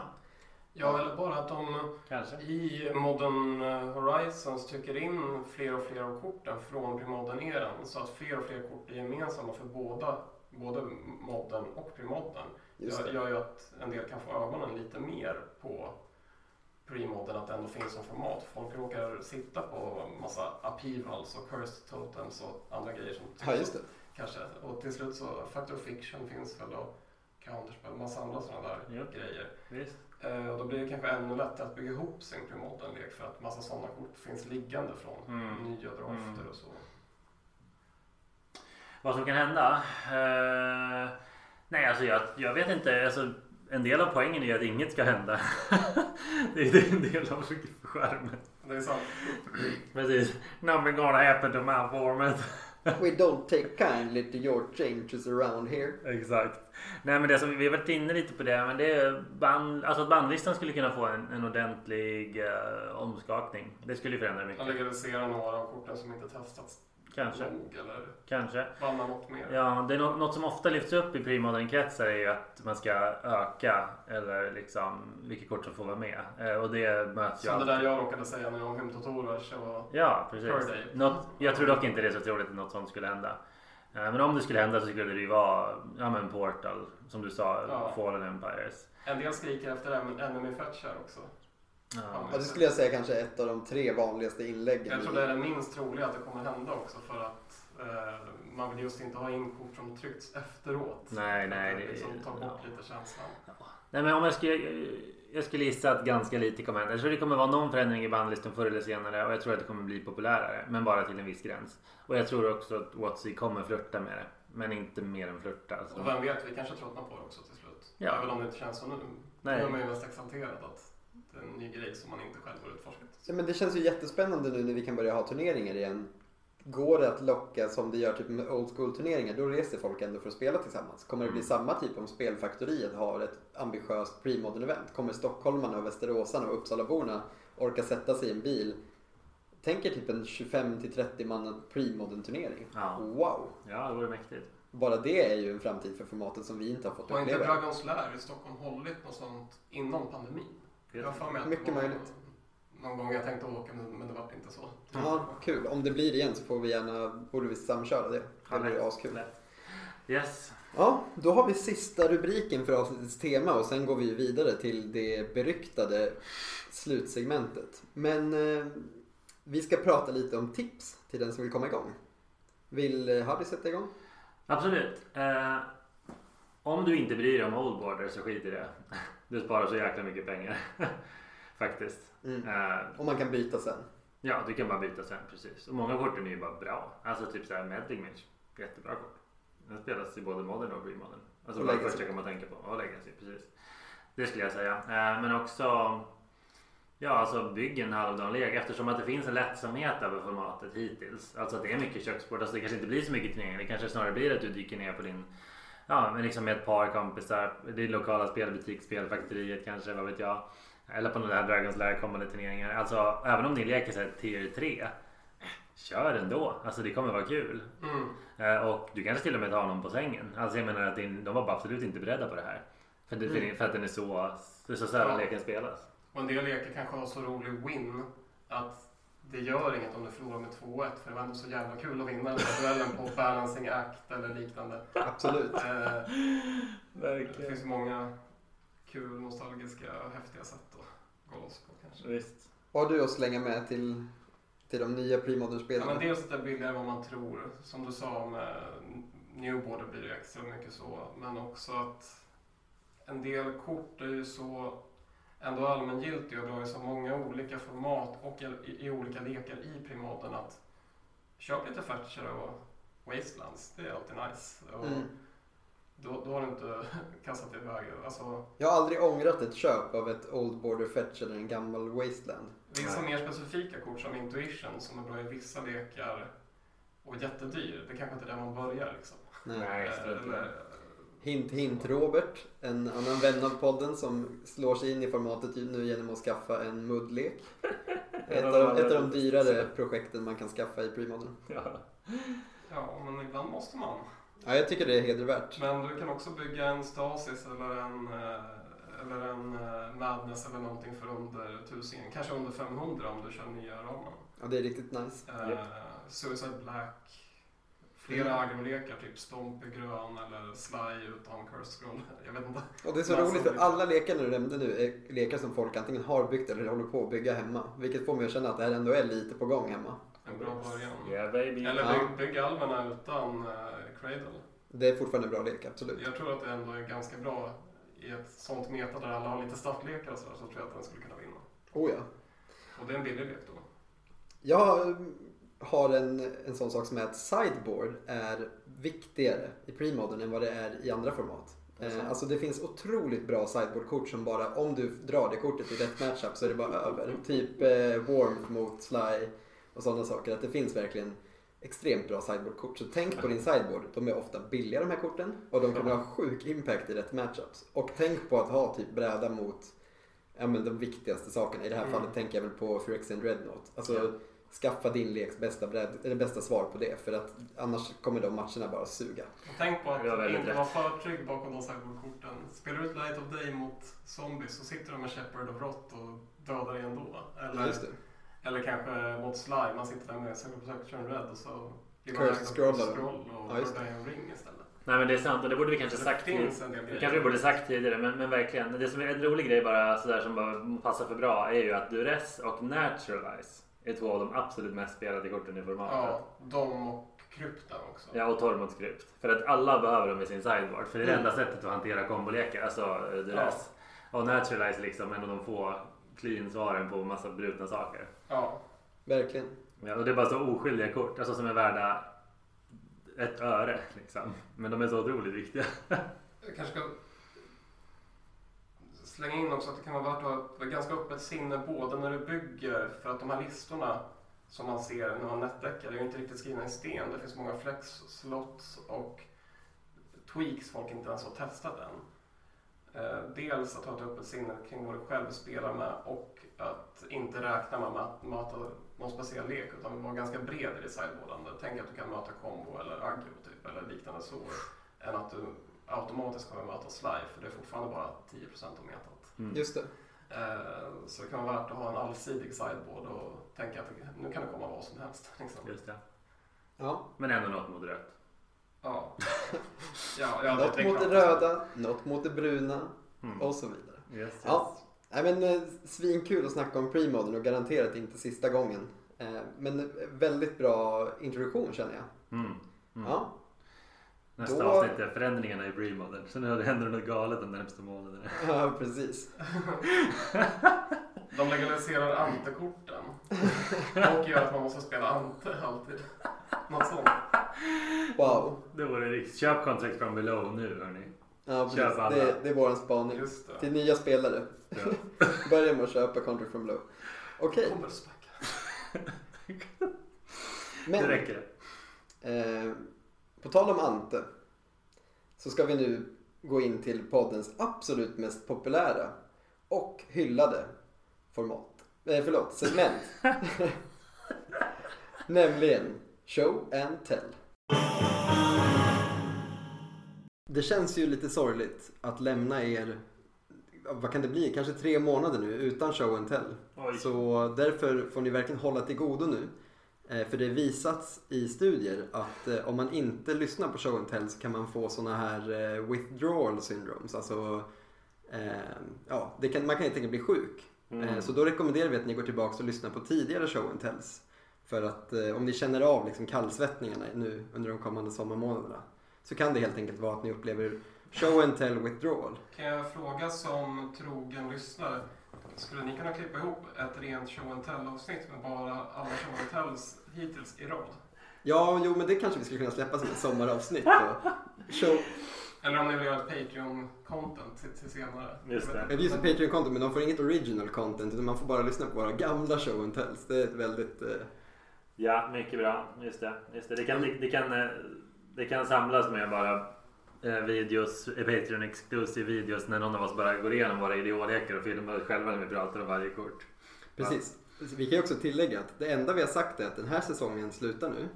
Ja, eller bara att de kanske. i Modern Horizons trycker in fler och fler av korten från Premodern-eran så att fler och fler kort är gemensamma för båda, både Modern och Premodern. Just gör, det. gör ju att en del kan få ögonen lite mer på Premodern, att det ändå finns som format. Folk råkar sitta på massa upheavals och cursed totems och andra grejer som Ja, just det. kanske. Och till slut så Factor Fiction finns väl och Counterspell, massa andra sådana där Ja. grejer. Visst. Eh, och då blir det kanske ännu lättare att bygga ihop sin Premodern-lek för att massa sådana kort finns liggande från Mm. nya drafter Mm. och så. Vad som kan hända? Eh, nej, alltså jag, jag vet inte. Alltså, en del av poängen är att inget ska hända. det är en del av skärmen. Det är sant. Precis. Nothing gonna happen to my format. We don't take kindly to your changes around here. Exakt. Nej men det som vi har varit inne lite på det. Men det är band, alltså att bandlistan skulle kunna få en, en ordentlig eh, omskakning. Det skulle ju förändra mycket. legaliserar några av korten som inte testats Kanske. nog eller Kanske. banna något mer. Ja, det är nå- något som ofta lyfts upp i premodern-kretsar är ju att man ska öka eller liksom vilka kort som får vara med. Eh, och det möts Som det alltid. där jag råkade säga nu om Hymtotorers och Ja, precis. Något, jag tror dock inte det är så troligt att något sånt skulle hända. Eh, Men om det skulle hända så skulle det ju vara ja, men Portal, som du sa, Ja. Fallen Empires. en del skriker efter det Enemy Fetch här också. Ja. Ja, det skulle jag säga kanske är ett av de tre vanligaste inläggen. Jag tror det är det minst troliga att det kommer hända också för att eh, man vill just inte ha in kort som tryckts efteråt. Nej, nej, Det liksom tar bort ja. lite känslan. Nej men om jag skulle, jag skulle gissa att ganska lite kommer hända. Jag tror det kommer vara någon förändring i bandlistan förr eller senare och jag tror att det kommer bli populärare. Men bara till en viss gräns. Och jag tror också att Watsy kommer flirta med det. Men inte mer än flirta. Alltså. Och vem vet, vi kanske tröttnar på det också till slut. Ja. Även om det inte känns så nu. Nej. Nu är man ju mest exalterad att en ny grej som man inte själv har utforskat. Ja, men det känns ju jättespännande nu när vi kan börja ha turneringar igen. går det att locka som det gör typ med old school turneringar, då reser folk ändå för att spela tillsammans. Kommer det bli Mm. samma typ om Spelfaktoriet har ett ambitiöst pre-modern event? Kommer stockholmarna och västeråsarna och Uppsalaborna orka sätta sig i en bil? Tänk er typ en 25 till 30 man pre-modern turnering. Ja. Wow! Ja, det vore mäktigt. Bara det är ju en framtid för formatet som vi inte har fått Har inte uppleva. Dragons Lair i Stockholm hållit något sånt innan pandemin? Jag för mig att Mycket möjligt. Någon gång jag tänkte åka men, men det var inte så. Ja, kul. Om det blir igen så får vi gärna, borde vi samköra det. Det blir askul. Lätt. Yes. Ja, då har vi sista rubriken för avsnittets tema och sen går vi vidare till det beryktade slutsegmentet. Men eh, vi ska prata lite om tips till den som vill komma igång. Vill eh, Harry sätta igång? Absolut. Eh, om du inte bryr dig om oldboarder så skit i det. Du sparar så jäkla mycket pengar. Faktiskt. Mm. Eh, Och man kan byta sen. ja, du kan bara byta sen precis. Och många korten är ju bara bra. Alltså typ såhär Meddling Mage. Jättebra kort. Den spelas i både modern och remodern. Alltså Och Legacy. första kom att tänka på. Och Legacy, precis. Det skulle jag säga. Eh, men också Ja, alltså bygg en halvdan lek eftersom att det finns en lättsamhet över formatet hittills. Alltså att det är mycket köksbord. Alltså det kanske inte blir så mycket turneringar. Det kanske snarare blir att du dyker ner på din Ja, men liksom med ett par kompisar. Det är lokala spelbutik, spelfaktoriet kanske, vad vet jag. Eller på den där Dragons Lair kommande turneringar. Alltså även om din lek är så här tier 3. Kör ändå. Alltså det kommer vara kul. Mm. Eh, Och du kanske till och med tar någon på sängen. Alltså jag menar att din, de var bara absolut inte beredda på det här. För, det, Mm. för att den är så, det är så sällan Ja. leken spelas. Och en del leker kanske har så rolig win att det gör inget om du förlorar med 2-1 för det var ändå så jävla kul att vinna den här duellen på balancing act eller liknande. Absolut. Eh, det finns många kul, nostalgiska, häftiga sätt att gå loss på kanske. Visst. Vad har du att slänga med till, till de nya pre-modern Ja, spelarna? men dels att det är billigare än vad man tror. Som du sa med New Border blir det extra mycket så. Men också att en del kort är ju så ändå allmängiltiga och du har ju så många olika format och i, i olika lekar i primoden att köp lite Thatcher och Wastelands. Det är alltid nice. Och Mm. då, då har du inte kastat iväg. Alltså, Jag har aldrig ångrat ett köp av ett Old Border Fetch eller en gammal Wasteland. Vissa mer specifika kort som Intuition som är bra i vissa lekar och jättedyr. Det kanske inte är där man börjar liksom. Nej. Nej, Hint hint Robert, en annan vän av podden som slår sig in i formatet nu genom att skaffa en muddlek. Ett av, de, ett av de dyrare projekten man kan skaffa i premodern. Ja. Ja, men ibland måste man. Ja, jag tycker det är hedervärt. Men du kan också bygga en Stasis eller en, eh, eller en eh, Madness eller någonting för under 1000 Kanske under 500 om du kör nya ramen. Ja, det är riktigt nice. Eh, Japp. Suicide Black. Flera agrolekar, typ Stomp i grön eller Sly utan Curse Scroll. Jag vet inte. Och det är så Massa roligt för alla lekar du nämnde nu är lekar som folk antingen har byggt eller håller på att bygga hemma. Vilket får mig att känna att det här ändå är lite på gång hemma. En bra början. Yeah baby. Eller Ja. bygg, bygg alverna utan eh, Cradle. Det är fortfarande en bra lek, absolut. Jag tror att det ändå är ganska bra i ett sånt meta där alla har lite startlekar och sådär, så tror jag att den skulle kunna vinna. Oh ja. Och det är en billig lek då. Jag har en, en sån sak som är att sideboard är viktigare i premodern än vad det är i andra format. Eh, alltså det finns otroligt bra sideboardkort som bara, om du drar det kortet i rätt matchup så är det bara över. Typ eh, Warmth mot Sly och sådana saker. Att det finns verkligen extremt bra sideboardkort. Så tänk på din sideboard. De är ofta billiga de här korten och de kommer ha sjuk impact i rätt matchups. Och tänk på att ha typ bräda mot ja, men de viktigaste sakerna. I det här Mm. fallet tänker jag väl på Phyrexian Dreadnought. Alltså. Skaffa din leks bästa, bräd, eller bästa svar på det. För att annars kommer de matcherna bara suga. Och tänk på att Det var inte vara för trygg bakom de sideboardkorten. Spelar du ut Light of Day mot zombies så sitter de med Shepherd och Rott och dödar dig ändå. Eller, det. eller kanske mot Sly, man sitter där med Circle Red och så blir av Scroll och Ja, just dödar en ring istället. Nej men det är sant och det borde vi kanske Så sagt det Det kanske vi borde sagt tidigare men, men verkligen. Det som är en rolig grej bara sådär som bara passar för bra är ju att Duress och Naturalize är två av de absolut mest spelade korten i formatet. Ja, de och krypten också. Ja, och Tormods krypt. För att alla behöver dem i sin sideboard. För det är det Mm. enda sättet att hantera kombolekar. Alltså eh, Duress. Och Naturalize liksom en av de få clean-svaren på massa brutna saker. Ja, Verkligen. Ja, och det är bara så oskyldiga kort. Alltså som är värda ett öre liksom. Men de är så otroligt viktiga. jag kanske ska slänga in också att det kan vara värt att ha ett ganska öppet sinne både när du bygger för att de här listorna som man ser när man nätdäckar är ju inte riktigt skrivna i sten. Det finns många flex slots och tweaks folk inte ens har testat än. Eh, dels att ha ett öppet sinne kring vad du själv spelar med och att inte räkna med att möta någon speciell lek utan vara ganska bred i ditt. Tänk att du kan möta combo eller aggro typ eller liknande så än att du automatiskt kommer möta slide för det är fortfarande bara 10% av metat. Mm. Just det. Eh, Så det kan vara värt att ha en allsidig sideboard och tänka att det- nu kan det komma vad som helst. Liksom. Just det. Ja. Men ändå något mot rött. Ja. ja, ja, något det är mot det röda, något mot det bruna Mm. och så vidare. Yes, yes. Ja. Nej, men, eh, svinkul att snacka om premodern och garanterat inte sista gången. Eh, men eh, väldigt bra introduktion känner jag. Mm. Mm. Ja. Nästa Då- avsnitt är förändringarna i Bremodern. Så nu händer det något galet de närmsta månaderna. ja, precis. De legaliserar antekorten. Och gör att man måste spela ante alltid. Något sånt. Wow. Det vore riktigt. Köp Contract from below nu hörni. Ja, precis. Köp alla. Det, det är vår spaning. Just det. Till nya spelare. Ja. Börja med att köpa Contract from Low. Okej, Kommer späcka. Det men räcker. eh, på tal om Ante så ska vi nu gå in till poddens absolut mest populära och hyllade format. Eh, förlåt, segment. Nämligen Show and Tell. Det känns ju lite sorgligt att lämna er, vad kan det bli, kanske tre månader nu utan Show and Tell. Oj. Så därför får ni verkligen hålla till godo nu. Eh, För det visats i studier att eh, om man inte lyssnar på show and tell så kan man få såna här eh, withdrawal syndromes. Alltså, eh, ja, kan, man kan helt enkelt bli sjuk. Mm. Så då rekommenderar vi att ni går tillbaka och lyssnar på tidigare show and tells. För att om ni känner av liksom kallsvettningarna nu under de kommande sommarmånaderna så kan det helt enkelt vara att ni upplever show and tell withdrawal. Kan jag fråga som trogen lyssnare. Skulle ni kunna klippa ihop ett rent show and tell avsnitt med bara alla show and tells hittills i rad? Ja, jo men det kanske vi skulle kunna släppa som ett sommaravsnitt. Då. Show, Eller om ni vill göra ett Patreon-content till, till senare. Just det. Ja, det är ju så Patreon-konto men de får inget original content utan man får bara lyssna på våra gamla show and tells. Det är ett väldigt... Eh, Ja, mycket bra. Just det. Just det. Det, kan, det, det, kan, eh, det kan samlas med bara videos, eh, Patreon exclusive videos när någon av oss bara går igenom våra idiolekar och filmar oss själva när vi pratar om varje kort. precis. Vi kan ju också tillägga att det enda vi har sagt är att den här säsongen slutar nu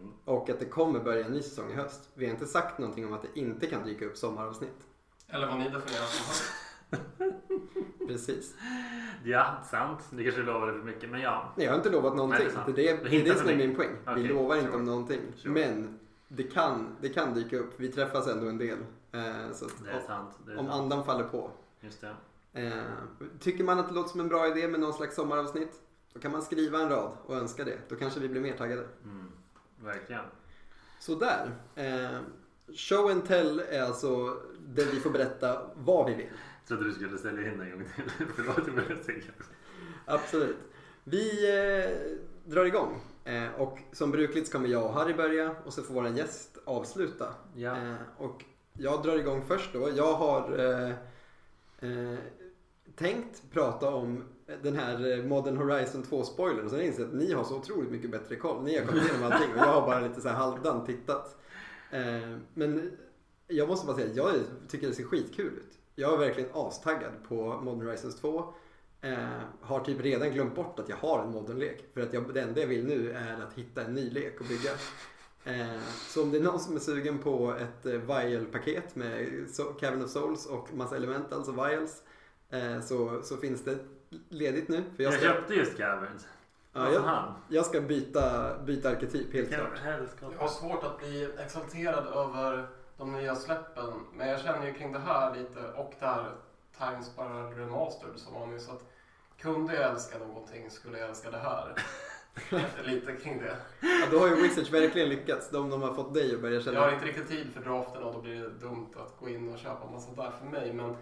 Mm. och att det kommer börja en ny säsong i höst. Vi har inte sagt någonting om att det inte kan dyka upp sommaravsnitt. Eller vad ni definierar som höst. Precis. Ja, sant. Det kanske lovade för mycket, men ja. Nej, jag har inte lovat någonting. Nej, det är det, Du det, det är det som är min poäng. Vi Okej, lovar inte sure. om någonting. Sure. Men det kan, det kan dyka upp. Vi träffas ändå en del. Eh, så Det är sant. Det är om sant. andan faller på. Just det. Eh, tycker man att det låter som en bra idé med någon slags sommaravsnitt då kan man skriva en rad och önska det. Då kanske vi blir mer taggade. Mm. Verkligen. Sådär. Eh, show and tell är alltså där vi får berätta vad vi vill. Jag trodde du skulle ställa in en gång till. Förlåt, jag började säga. Absolut. Vi eh, drar igång. Eh, och som brukligt så kommer jag och Harry börja och så får vår gäst avsluta. Ja. Eh, och jag drar igång först då. Jag har eh, eh, tänkt prata om den här eh, Modern Horizon 2-spoilern. Och sen insett att ni har så otroligt mycket bättre koll. Ni har kommit igenom allting och jag har bara lite så här halvdant tittat. Eh, men jag måste bara säga att jag tycker det ser skitkul ut. Jag är verkligen astaggad på Modern Horizons 2. Eh, har typ redan glömt bort att jag har en modern-lek. För att jag, det enda jag vill nu är att hitta en ny lek och bygga. Eh, så om det är någon som är sugen på ett eh, Vial-paket med so- Cavern of Souls och massa elementals och Vials. Eh, så, så finns det ledigt nu. För jag Jag ska, köpte just Caverns. ja, jag, jag ska byta, byta arketyp helt klart. Jag har svårt att bli exalterad över de nya släppen. Men jag känner ju kring det här lite och det här Times Spiral Remastered som var nyss att kunde jag älska någonting skulle jag älska det här. lite kring det. Ja, då har ju Wizards verkligen lyckats. De, de har fått dig att börja Jag känna... har inte riktigt tid för draften och då blir det dumt att gå in och köpa massa där för mig. Men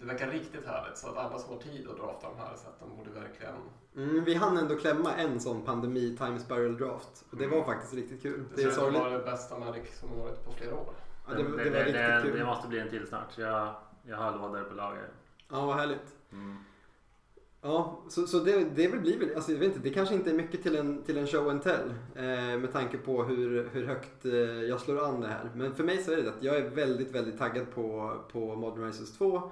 det verkar riktigt härligt så att alla som har tid att drafta de här sätten borde verkligen... Mm, vi hann ändå klämma en sån pandemi Time Spiral Draft. Och det var Mm. faktiskt riktigt kul. Det, Det är det sorgligt. var det bästa Magic som varit på flera år. Ja, det, det, det, var det, riktigt det, kul. det måste bli en till snart. Jag, jag har lådor på lager. Ja, vad härligt. Mm. Ja, så, så det, det väl blir väl, alltså jag vet inte, det kanske inte är mycket till en, till en show and tell eh, med tanke på hur, hur högt eh, jag slår an det här. Men för mig så är det att jag är väldigt, väldigt taggad på, på Modern Rises 2.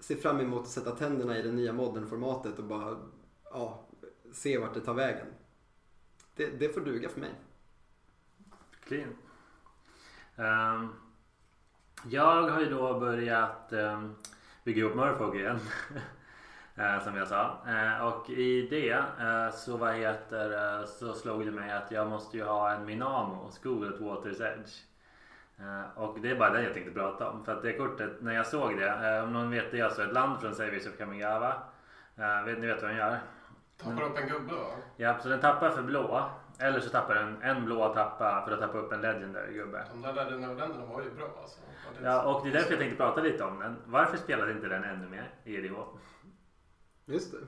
Ser fram emot att sätta tänderna i det nya modern-formatet och bara ja, se vart det tar vägen. Det, det får duga för mig. Clean. Um, jag har ju då börjat um, bygga upp Murphog igen. Eh, som jag sa. Eh, och i det eh, så vad heter så slog det mig att jag måste ju ha en Minamo School at Water's Edge. Och det är bara det jag tänkte prata om. För att det kortet, när jag såg det, om någon vet det är alltså ett land från Saviors of Kamigawa. Vet, ni vet vad den gör? Tappar upp en gubbe va? Ja, så den tappar för blå. Eller så tappar den en blå tappa för att tappa upp en legendary gubbe. De där Legendary-länderna var ju bra alltså. Ja, och det är därför jag tänkte prata lite om den. Varför spelas inte den ännu mer i EDH? Just det.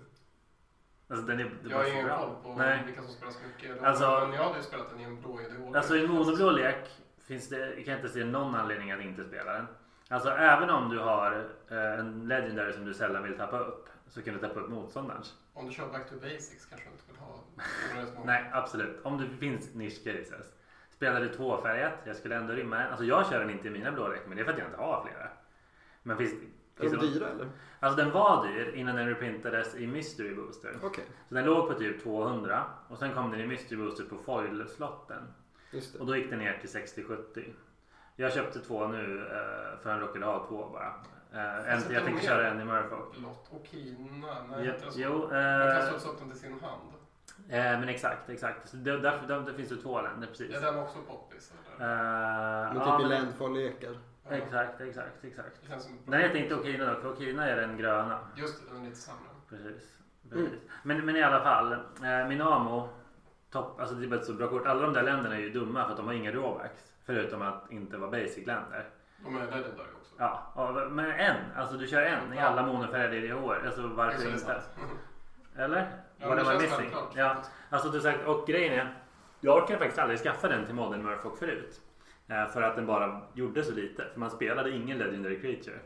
Alltså den är, det Jag har ingen koll på Nej. vilka som spelar så mycket. Alltså- men jag hade ju spelat den i en blå idé. Alltså i monoblå lek finns det, kan jag inte se någon anledning att inte spela den. Alltså även om du har eh, en legendary som du sällan vill tappa upp så kan du tappa upp motståndarens. Om du kör back to basics kanske du inte vill ha. Nej, absolut. Om det finns niche cases. Spelar du tvåfärgat, jag skulle ändå rymma den. Alltså jag kör den inte i mina blå lek, men det är för att jag inte har flera. Men finns, Är de det någon- dyra eller? Alltså den var dyr innan den reprintades i Mystery Booster. Okej, Så den låg på typ 200 och sen kom den i Mystery Booster på foil-slotten. Och då gick den ner till 60-70. Jag köpte två nu eh, för han råkade ha två bara. Eh, en, jag tänkte köra en i Murfolk. Lott och Kina? Nej, Ja, jo, Man kan eh, slå upp dem till sin hand. eh, men exakt, exakt. Så det, därför, där, där finns det två länder precis. Är den också poppis? Eller? Eh, Men ja, typ i men- landfall-lekar. Ja. Exakt, exakt, exakt. Den heter inte Okina dock. Okina är den gröna. Just det, den är lite sämre. Precis. Precis. Men, men i alla fall. Eh, Minamo. Topp, alltså det är bara ett så bra kort. Alla de där länderna är ju dumma för att de har inga drawbacks. Förutom att inte vara basic-länder. De är legendary också. Ja, och- men en. Alltså du kör en i alla monofärger i år. Alltså varför inte? Eller? Ja, What det känns missing? Ja, alltså du sagt, och grejen är. Jag orkade faktiskt aldrig skaffa den till Modern Murfolk förut. Eh, För att den bara gjorde så lite. För man spelade ingen Legendary Creature.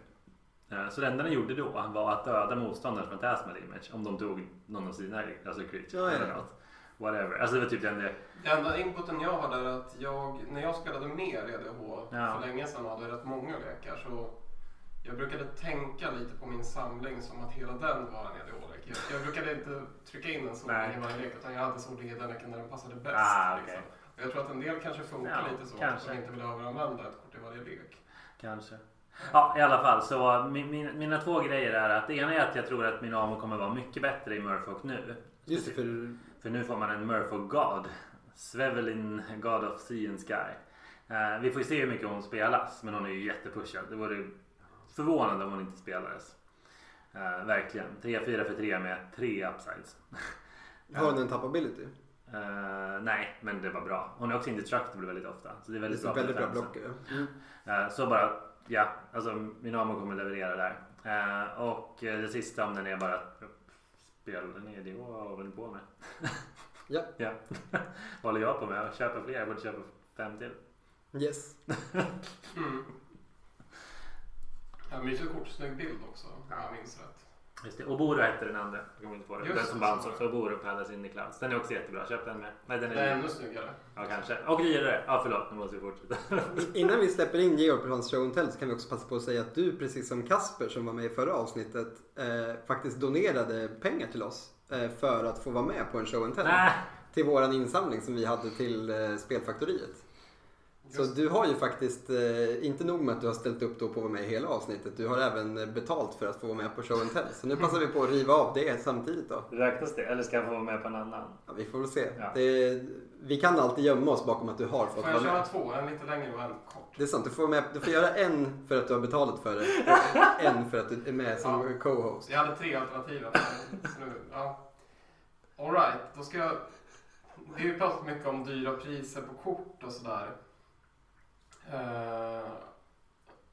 Eh, Så det enda den gjorde då var att döda motståndaren från Tasmal Image. Om de tog någon av sina alltså creature Ja, ja. eller något. Whatever. Alltså det var typ den det. Det enda inputen jag har där är att jag, när jag spelade mer EDH Ja. för länge sedan och hade rätt många lekar så jag brukade tänka lite på min samling som att hela den var en EDH-lek. Jag, jag brukade inte trycka in en Nej. i varje lek utan jag hade såg i den leken där den passade bäst. Ah, okej. liksom. Jag tror att en del kanske funkar Ja, lite så kanske. att de inte vill överanvända ett kort i varje lek. Kanske. Ja i alla fall så min, min, mina två grejer är att det ena är att jag tror att min Amo kommer vara mycket bättre i Murfolk nu. Just det, för För nu får man en Murfolk God. Svevelin God of Sea and Sky. Eh, vi får ju se hur mycket hon spelas. Men hon är ju jättepushad. Det vore förvånande om hon inte spelades. Eh, verkligen. 3-4 för 3 med tre upsides. har den en tappability? Eh, nej, men det var bra. Hon är också indestructible väldigt ofta. Så det är väldigt Väldigt, bra. väldigt bra blocker. Mm. Eh, Så bara, ja, alltså min amo kommer leverera där. Eh, Och det sista om den är bara att spela den är det vad håller ni på med? Ja. ja. Vad håller jag på med? Att köpa fler? Jag borde köpa fem till. Yes. Mm. Ja, mysigt kort, snygg bild också om jag minns rätt. Just det. Och Boro hette den andra. Jag kommer inte på det. Just den som vann så så. var Så Boro Palace in the Clouds. Den är också jättebra. Köp den med. Nej, den är, Det är ännu snyggare. Ja, kanske. Och dyrare. Ja, förlåt. Nu måste vi fortsätta. Innan vi släpper in Georg på hans show and tell så kan vi också passa på att säga att du precis som Kasper som var med i förra avsnittet eh, faktiskt donerade pengar till oss eh, för att få vara med på en show and tell. Nej. Till våran insamling som vi hade till eh, Spelfaktoriet. Så du har ju faktiskt, eh, inte nog med att du har ställt upp då på att vara med i hela avsnittet, du har även eh, betalt för att få vara med på show and tell. Så nu passar vi på att riva av det samtidigt då. Räknas det? Eller ska jag få vara med på en annan? Ja, vi får väl se. Ja. Det, vi kan alltid gömma oss bakom att du har fått Får vara jag köra med. två? En lite längre och en kort. Det är sant, du får, med, du får göra en för att du har betalat för det och en för att du är med som Ja. co-host. Jag hade tre alternativ. Så nu, ja. All right, då ska jag... Vi har ju pratat mycket om dyra priser på kort och sådär. Eh,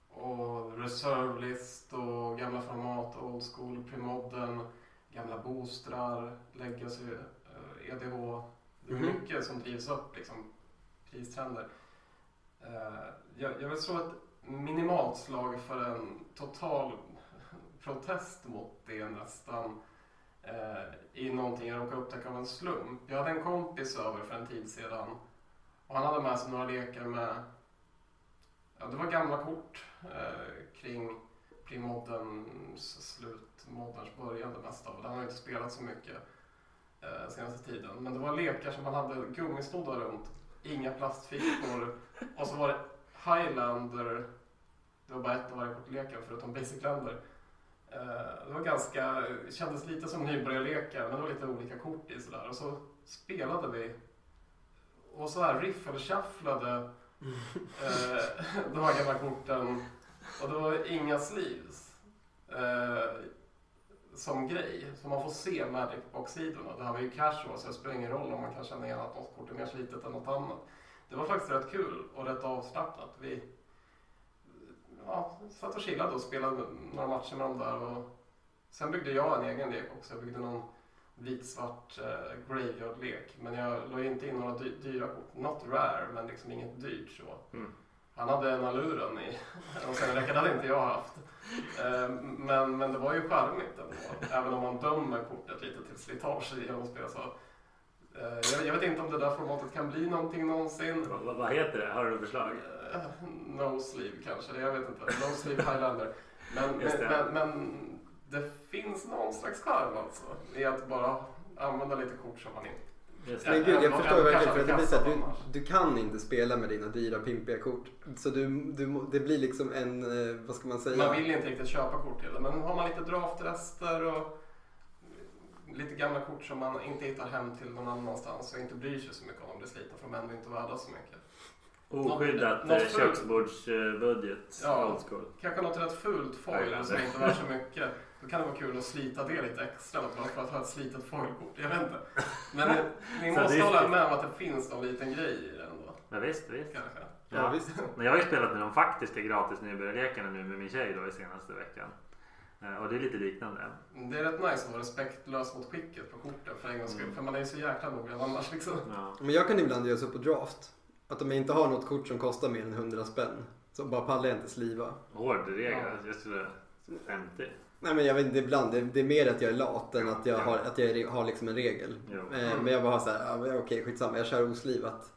och reserve list och gamla format, old school, premodern, gamla boostrar, legacy, eh, EDH. Det är Mhm. mycket som drivs upp, liksom, pristrender. Eh, jag, jag vill slå ett minimalt slag för en total protest mot det nästan. i någonting jag råkade upptäcka av en slump. Jag hade en kompis över för en tid sedan och han hade med sig några lekar med, ja det var gamla kort eh, kring premodderns slut, modderns början det mesta av det. Han har inte spelat så mycket eh, senaste tiden. Men det var lekar som han hade gummisnoddar runt, inga plastfickor och så var det Highlander, det var bara ett av varje kortlekar förutom Basic Lander. Eh, det var ganska, kändes lite som nybörjarlekar men det var lite olika kort i sådär. Och så spelade vi och så här riffelshufflade eh, Eh, de här gamla korten och det var inga sleeves eh, som grej. Så man får se Magic baksidorna. Det här var ju casual så det spelar ingen roll om man kan känna igen att något kort är mer slitet än något annat. Det var faktiskt rätt kul och rätt avslappnat. Vi ja, satt och chillade och spelade några matcher med dem där. Och sen byggde jag en egen lek också. Jag byggde någon vit-svart eh, graveyard-lek. Men jag la inte in några dy dyra kort. Not rare, men liksom inget dyrt så. Mm. Han hade en aluren i. Och sen räckade hade inte jag haft. Eh, men, men det var ju charmigt ändå. Även om man dömer kortet lite till slitage genom att spela så. Eh, jag, vet inte om det där formatet kan bli någonting någonsin. Vad, vad- heter det? Har du något förslag? Eh, No sleeve kanske, jag vet inte. No sleeve highlander. Men, men, men, men det finns någon slags charm alltså. I att bara använda lite kort som man inte... Det. Men gud, jag förstår verkligen för att det blir så du, du kan inte spela med dina dyra pimpiga kort. Så du, du, det blir liksom en, eh, vad ska man säga? Man vill inte riktigt köpa kort till det. Men har man lite draftrester och lite gamla kort som man inte hittar hem till någon annanstans och inte bryr sig så mycket om de blir slitna för de är ändå inte värda så mycket. Oskyddat Något eh, köksbordsbudget. Ja. Kanske något rätt fult foil som inte är värt så mycket. Då kan det vara kul att slita det lite extra bara för att ha ett slitet foilkort. Jag vet inte. Men ni, ni måste hålla med om att det finns någon liten grej i det ändå. Ja, visst, visst. Kanske. Ja, visst. Men jag har ju spelat med de faktiska gratis nybörjarlekarna nu med min tjej då i senaste veckan. Eh, Och det är lite liknande. Det är rätt nice att vara respektlös mot skicket på korten för en gångs skull. Mm. För man är ju så jäkla noggrann annars liksom. Ja. Men jag kan ibland göra så på draft. Att om jag inte har något kort som kostar mer än 100 spänn. Så bara pallar jag inte sliva. Hård regel. Ja. Jag skulle... 50. Nej men jag vet inte ibland. Det, det är mer att jag är lat än att jag har, att jag har liksom en regel. Eh, men jag bara har så här, ja, men okej skitsamma jag kör oslivat.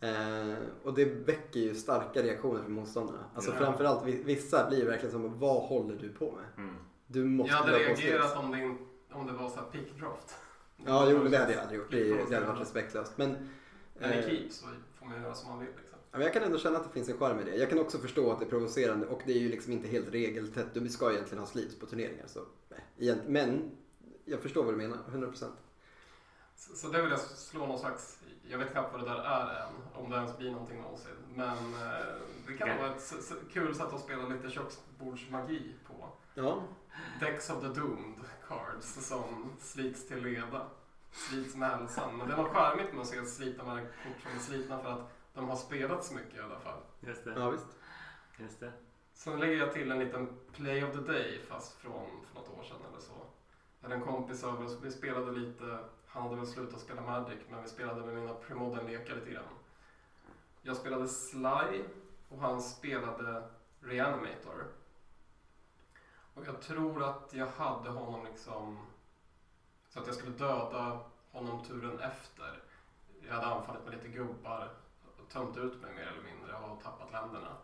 Eh, och det väcker ju starka reaktioner från motståndarna. Alltså Ja. framförallt vi- vissa blir verkligen som, vad håller du på med? Mm. Du måste Jag hade reagerat om det, om det var så här pick draft. Ja, jo det hade jag aldrig gjort. Det, det hade varit respektlöst. Men, Men i eh, keep så får man göra som man vill liksom. Jag kan ändå känna att det finns en charm i det. Jag kan också förstå att det är provocerande och det är ju liksom inte helt regeltätt. Du ska egentligen ha sleeves på turneringar. Så, men jag förstår vad du menar, 100%. Så, så det vill jag slå någon slags, jag vet knappt vad det där är än, om det ens blir någonting någonsin. Men eh, det kan Ja. vara ett kul sätt att spela lite köksbordsmagi på. Ja, Decks of the Doomed cards som slits till leda. Slits med hälsan. Men det är något charmigt med att se slita med kort som är slitna för att de har spelat så mycket i alla fall. Just det. ja visst. Just det. Sen lägger jag till en liten play of the day fast från för något år sedan eller så. Jag hade en kompis över oss, vi spelade lite, han hade väl slutat spela Magic men vi spelade med mina Premodern-lekar lite grann. Jag spelade Sly och han spelade Reanimator. Och jag tror att jag hade honom liksom så att jag skulle döda honom turen efter. Jag hade anfallit med lite gubbar, tömt ut mig mer eller mindre och tappat länderna.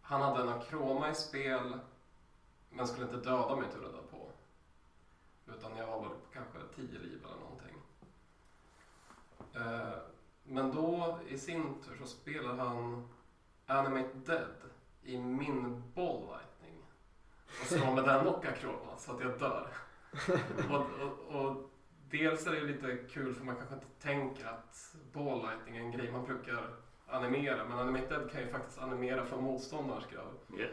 Han hade en akroma i spel men skulle inte döda mig turen därpå. Utan jag var väl på kanske 10 liv eller någonting. Eh, Men då i sin tur så spelar han Animate Dead i min Ball Lightning. Och slår med den och akroma så att jag dör. och, och, och dels är det lite kul för man kanske inte tänker att Ball Lightning är en grej man brukar animera. Men Animate Dead kan ju faktiskt animera från motståndarens grav. Ja.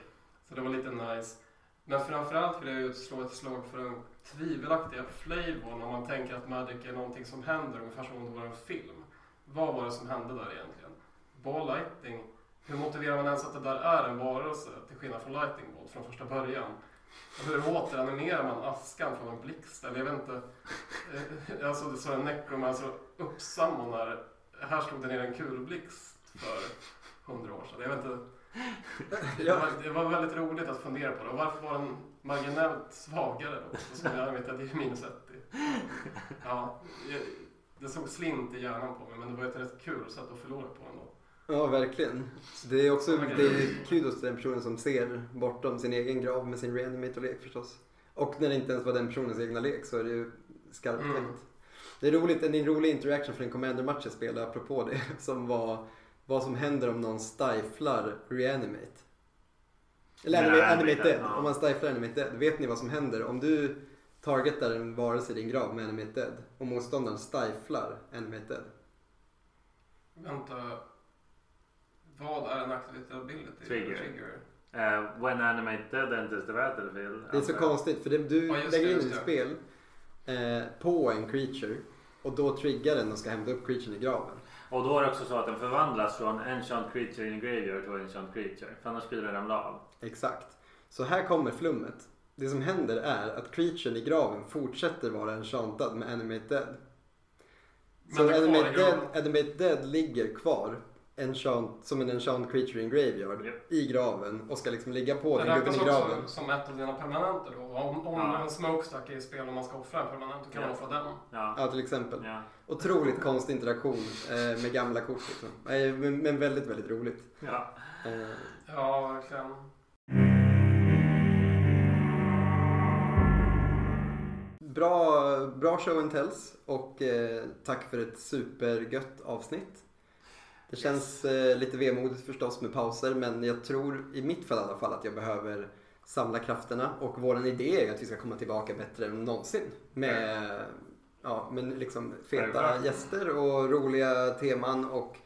Så det var lite nice. Men framförallt vill jag ju slå ett slag för den tvivelaktiga flavorn om man tänker att Magic är någonting som händer ungefär som om det var en film. Vad var det som hände där egentligen? Ball Lightning, hur motiverar man ens att det där är en varelse till skillnad från Lightning Bolt från första början? Och hur återanimerar man askan från en blixt? Eller jag vet inte. Eh, Alltså det står en necromancer uppsammonar. Här slog det ner en kulblixt för hundra år sedan. Jag vet inte. Det, var, det var väldigt roligt att fundera på det. Och varför var den marginellt svagare då? Så som jag vet att det är minus 1. Ja, det- såg slint i hjärnan på mig men det var ett rätt kul sätt att förlora på. Ja, verkligen. Det är också det är kudos till den personen som ser bortom sin egen grav med sin reanimator-lek förstås. Och när det inte ens var den personens egna lek så är det ju skarpt Mm. Det är roligt, en rolig interaction från en commander-match jag spelade apropå det som var vad som händer om någon stiflar reanimate. Eller Nej, animate, dead. Om man stiflar animate dead. Vet ni vad som händer om du targetar en varelse i din grav med animate dead och motståndaren stiflar animate dead? Vänta. Vad är en activity ability? Trigger. Uh, when animated enters the battlefield. Det är så konstigt för det, du Ja, lägger det, in ditt det. spel eh, på en creature och då triggar den och ska hämta upp creaturen i graven. Och då är det också så att den förvandlas från enchant creature in a graveyard till enchant creature. För annars skulle den ramla av. Exakt. Så här kommer flummet. Det som händer är att creaturen i graven fortsätter vara enchantad med animate dead. Men Så animate dead, animate dead ligger kvar enchant, som en enchant creature in graveyard Japp. i graven och ska liksom ligga på Det den gubben i graven. också som ett av dina permanenter då. Om, om Ja. en smokestack är i spel och man ska offra en permanent då kan man Ja. offra den. Ja. Ja, till exempel. Ja. Otroligt konstig interaktion eh, med gamla kort liksom. Eh, men, men väldigt, väldigt roligt. ja. Eh, Ja, verkligen. Bra, bra show and tells och eh, tack för ett supergött avsnitt. Det känns eh, lite vemodigt förstås med pauser men jag tror i mitt fall i alla fall att jag behöver samla krafterna och våran idé är att vi ska komma tillbaka bättre än någonsin med, ja, med liksom feta Självklart. gäster och roliga teman och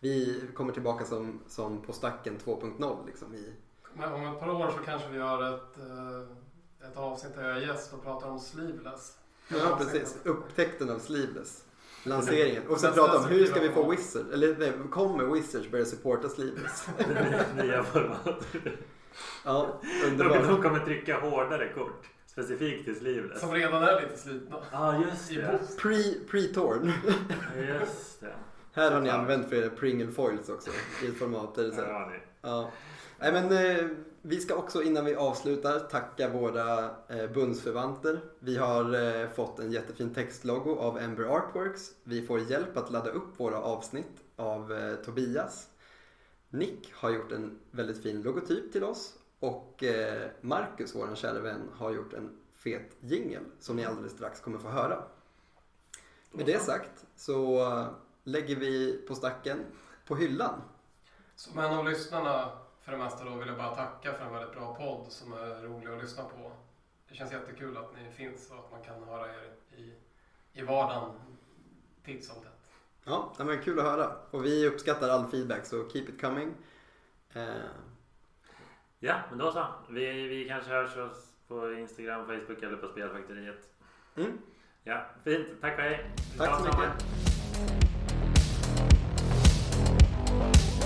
vi kommer tillbaka som, som på stacken 2.0 liksom i Men om ett par år så kanske vi gör ett, eh, ett avsnitt där jag är gäst och pratar om sleeveless. Ja precis, upptäckten av Sleeveless. Lanseringen. Och sen prata om hur ska vi få Wizards, eller nej, kommer Wizards börja supporta Sleeveless? Nya format. Ja, De, underbart. de kommer trycka hårdare kort. Specifikt till Sleeveless. Som redan är lite slitna. Ja, just I det. box. Pre, pre-torn. Just det. Här har ni använt för era Pringle foils också. I ett format där det så här- Ja, det. Ja. Nej, men, eh, vi ska också innan vi avslutar tacka våra eh, bundsförvanter. Vi har eh, fått en jättefin textlogo av Ember Artworks. Vi får hjälp att ladda upp våra avsnitt av eh, Tobias. Nick har gjort en väldigt fin logotyp till oss. Och eh, Marcus, vår kära vän, har gjort en fet jingel som ni alldeles strax kommer få höra. Med det sagt så lägger vi på stacken på hyllan. Som en av lyssnarna för det mesta då vill jag bara tacka för en väldigt bra podd som är rolig att lyssna på. Det känns jättekul att ni finns och att man kan höra er i, i vardagen titt som tätt. Ja, men kul att höra. Och vi uppskattar all feedback så keep it coming. Uh... Ja, men då så. Vi, vi kanske hörs på Instagram, Facebook eller på Spelfaktoriet. Mm. Ja, fint. Tack och hej. Tack så mycket. Samman.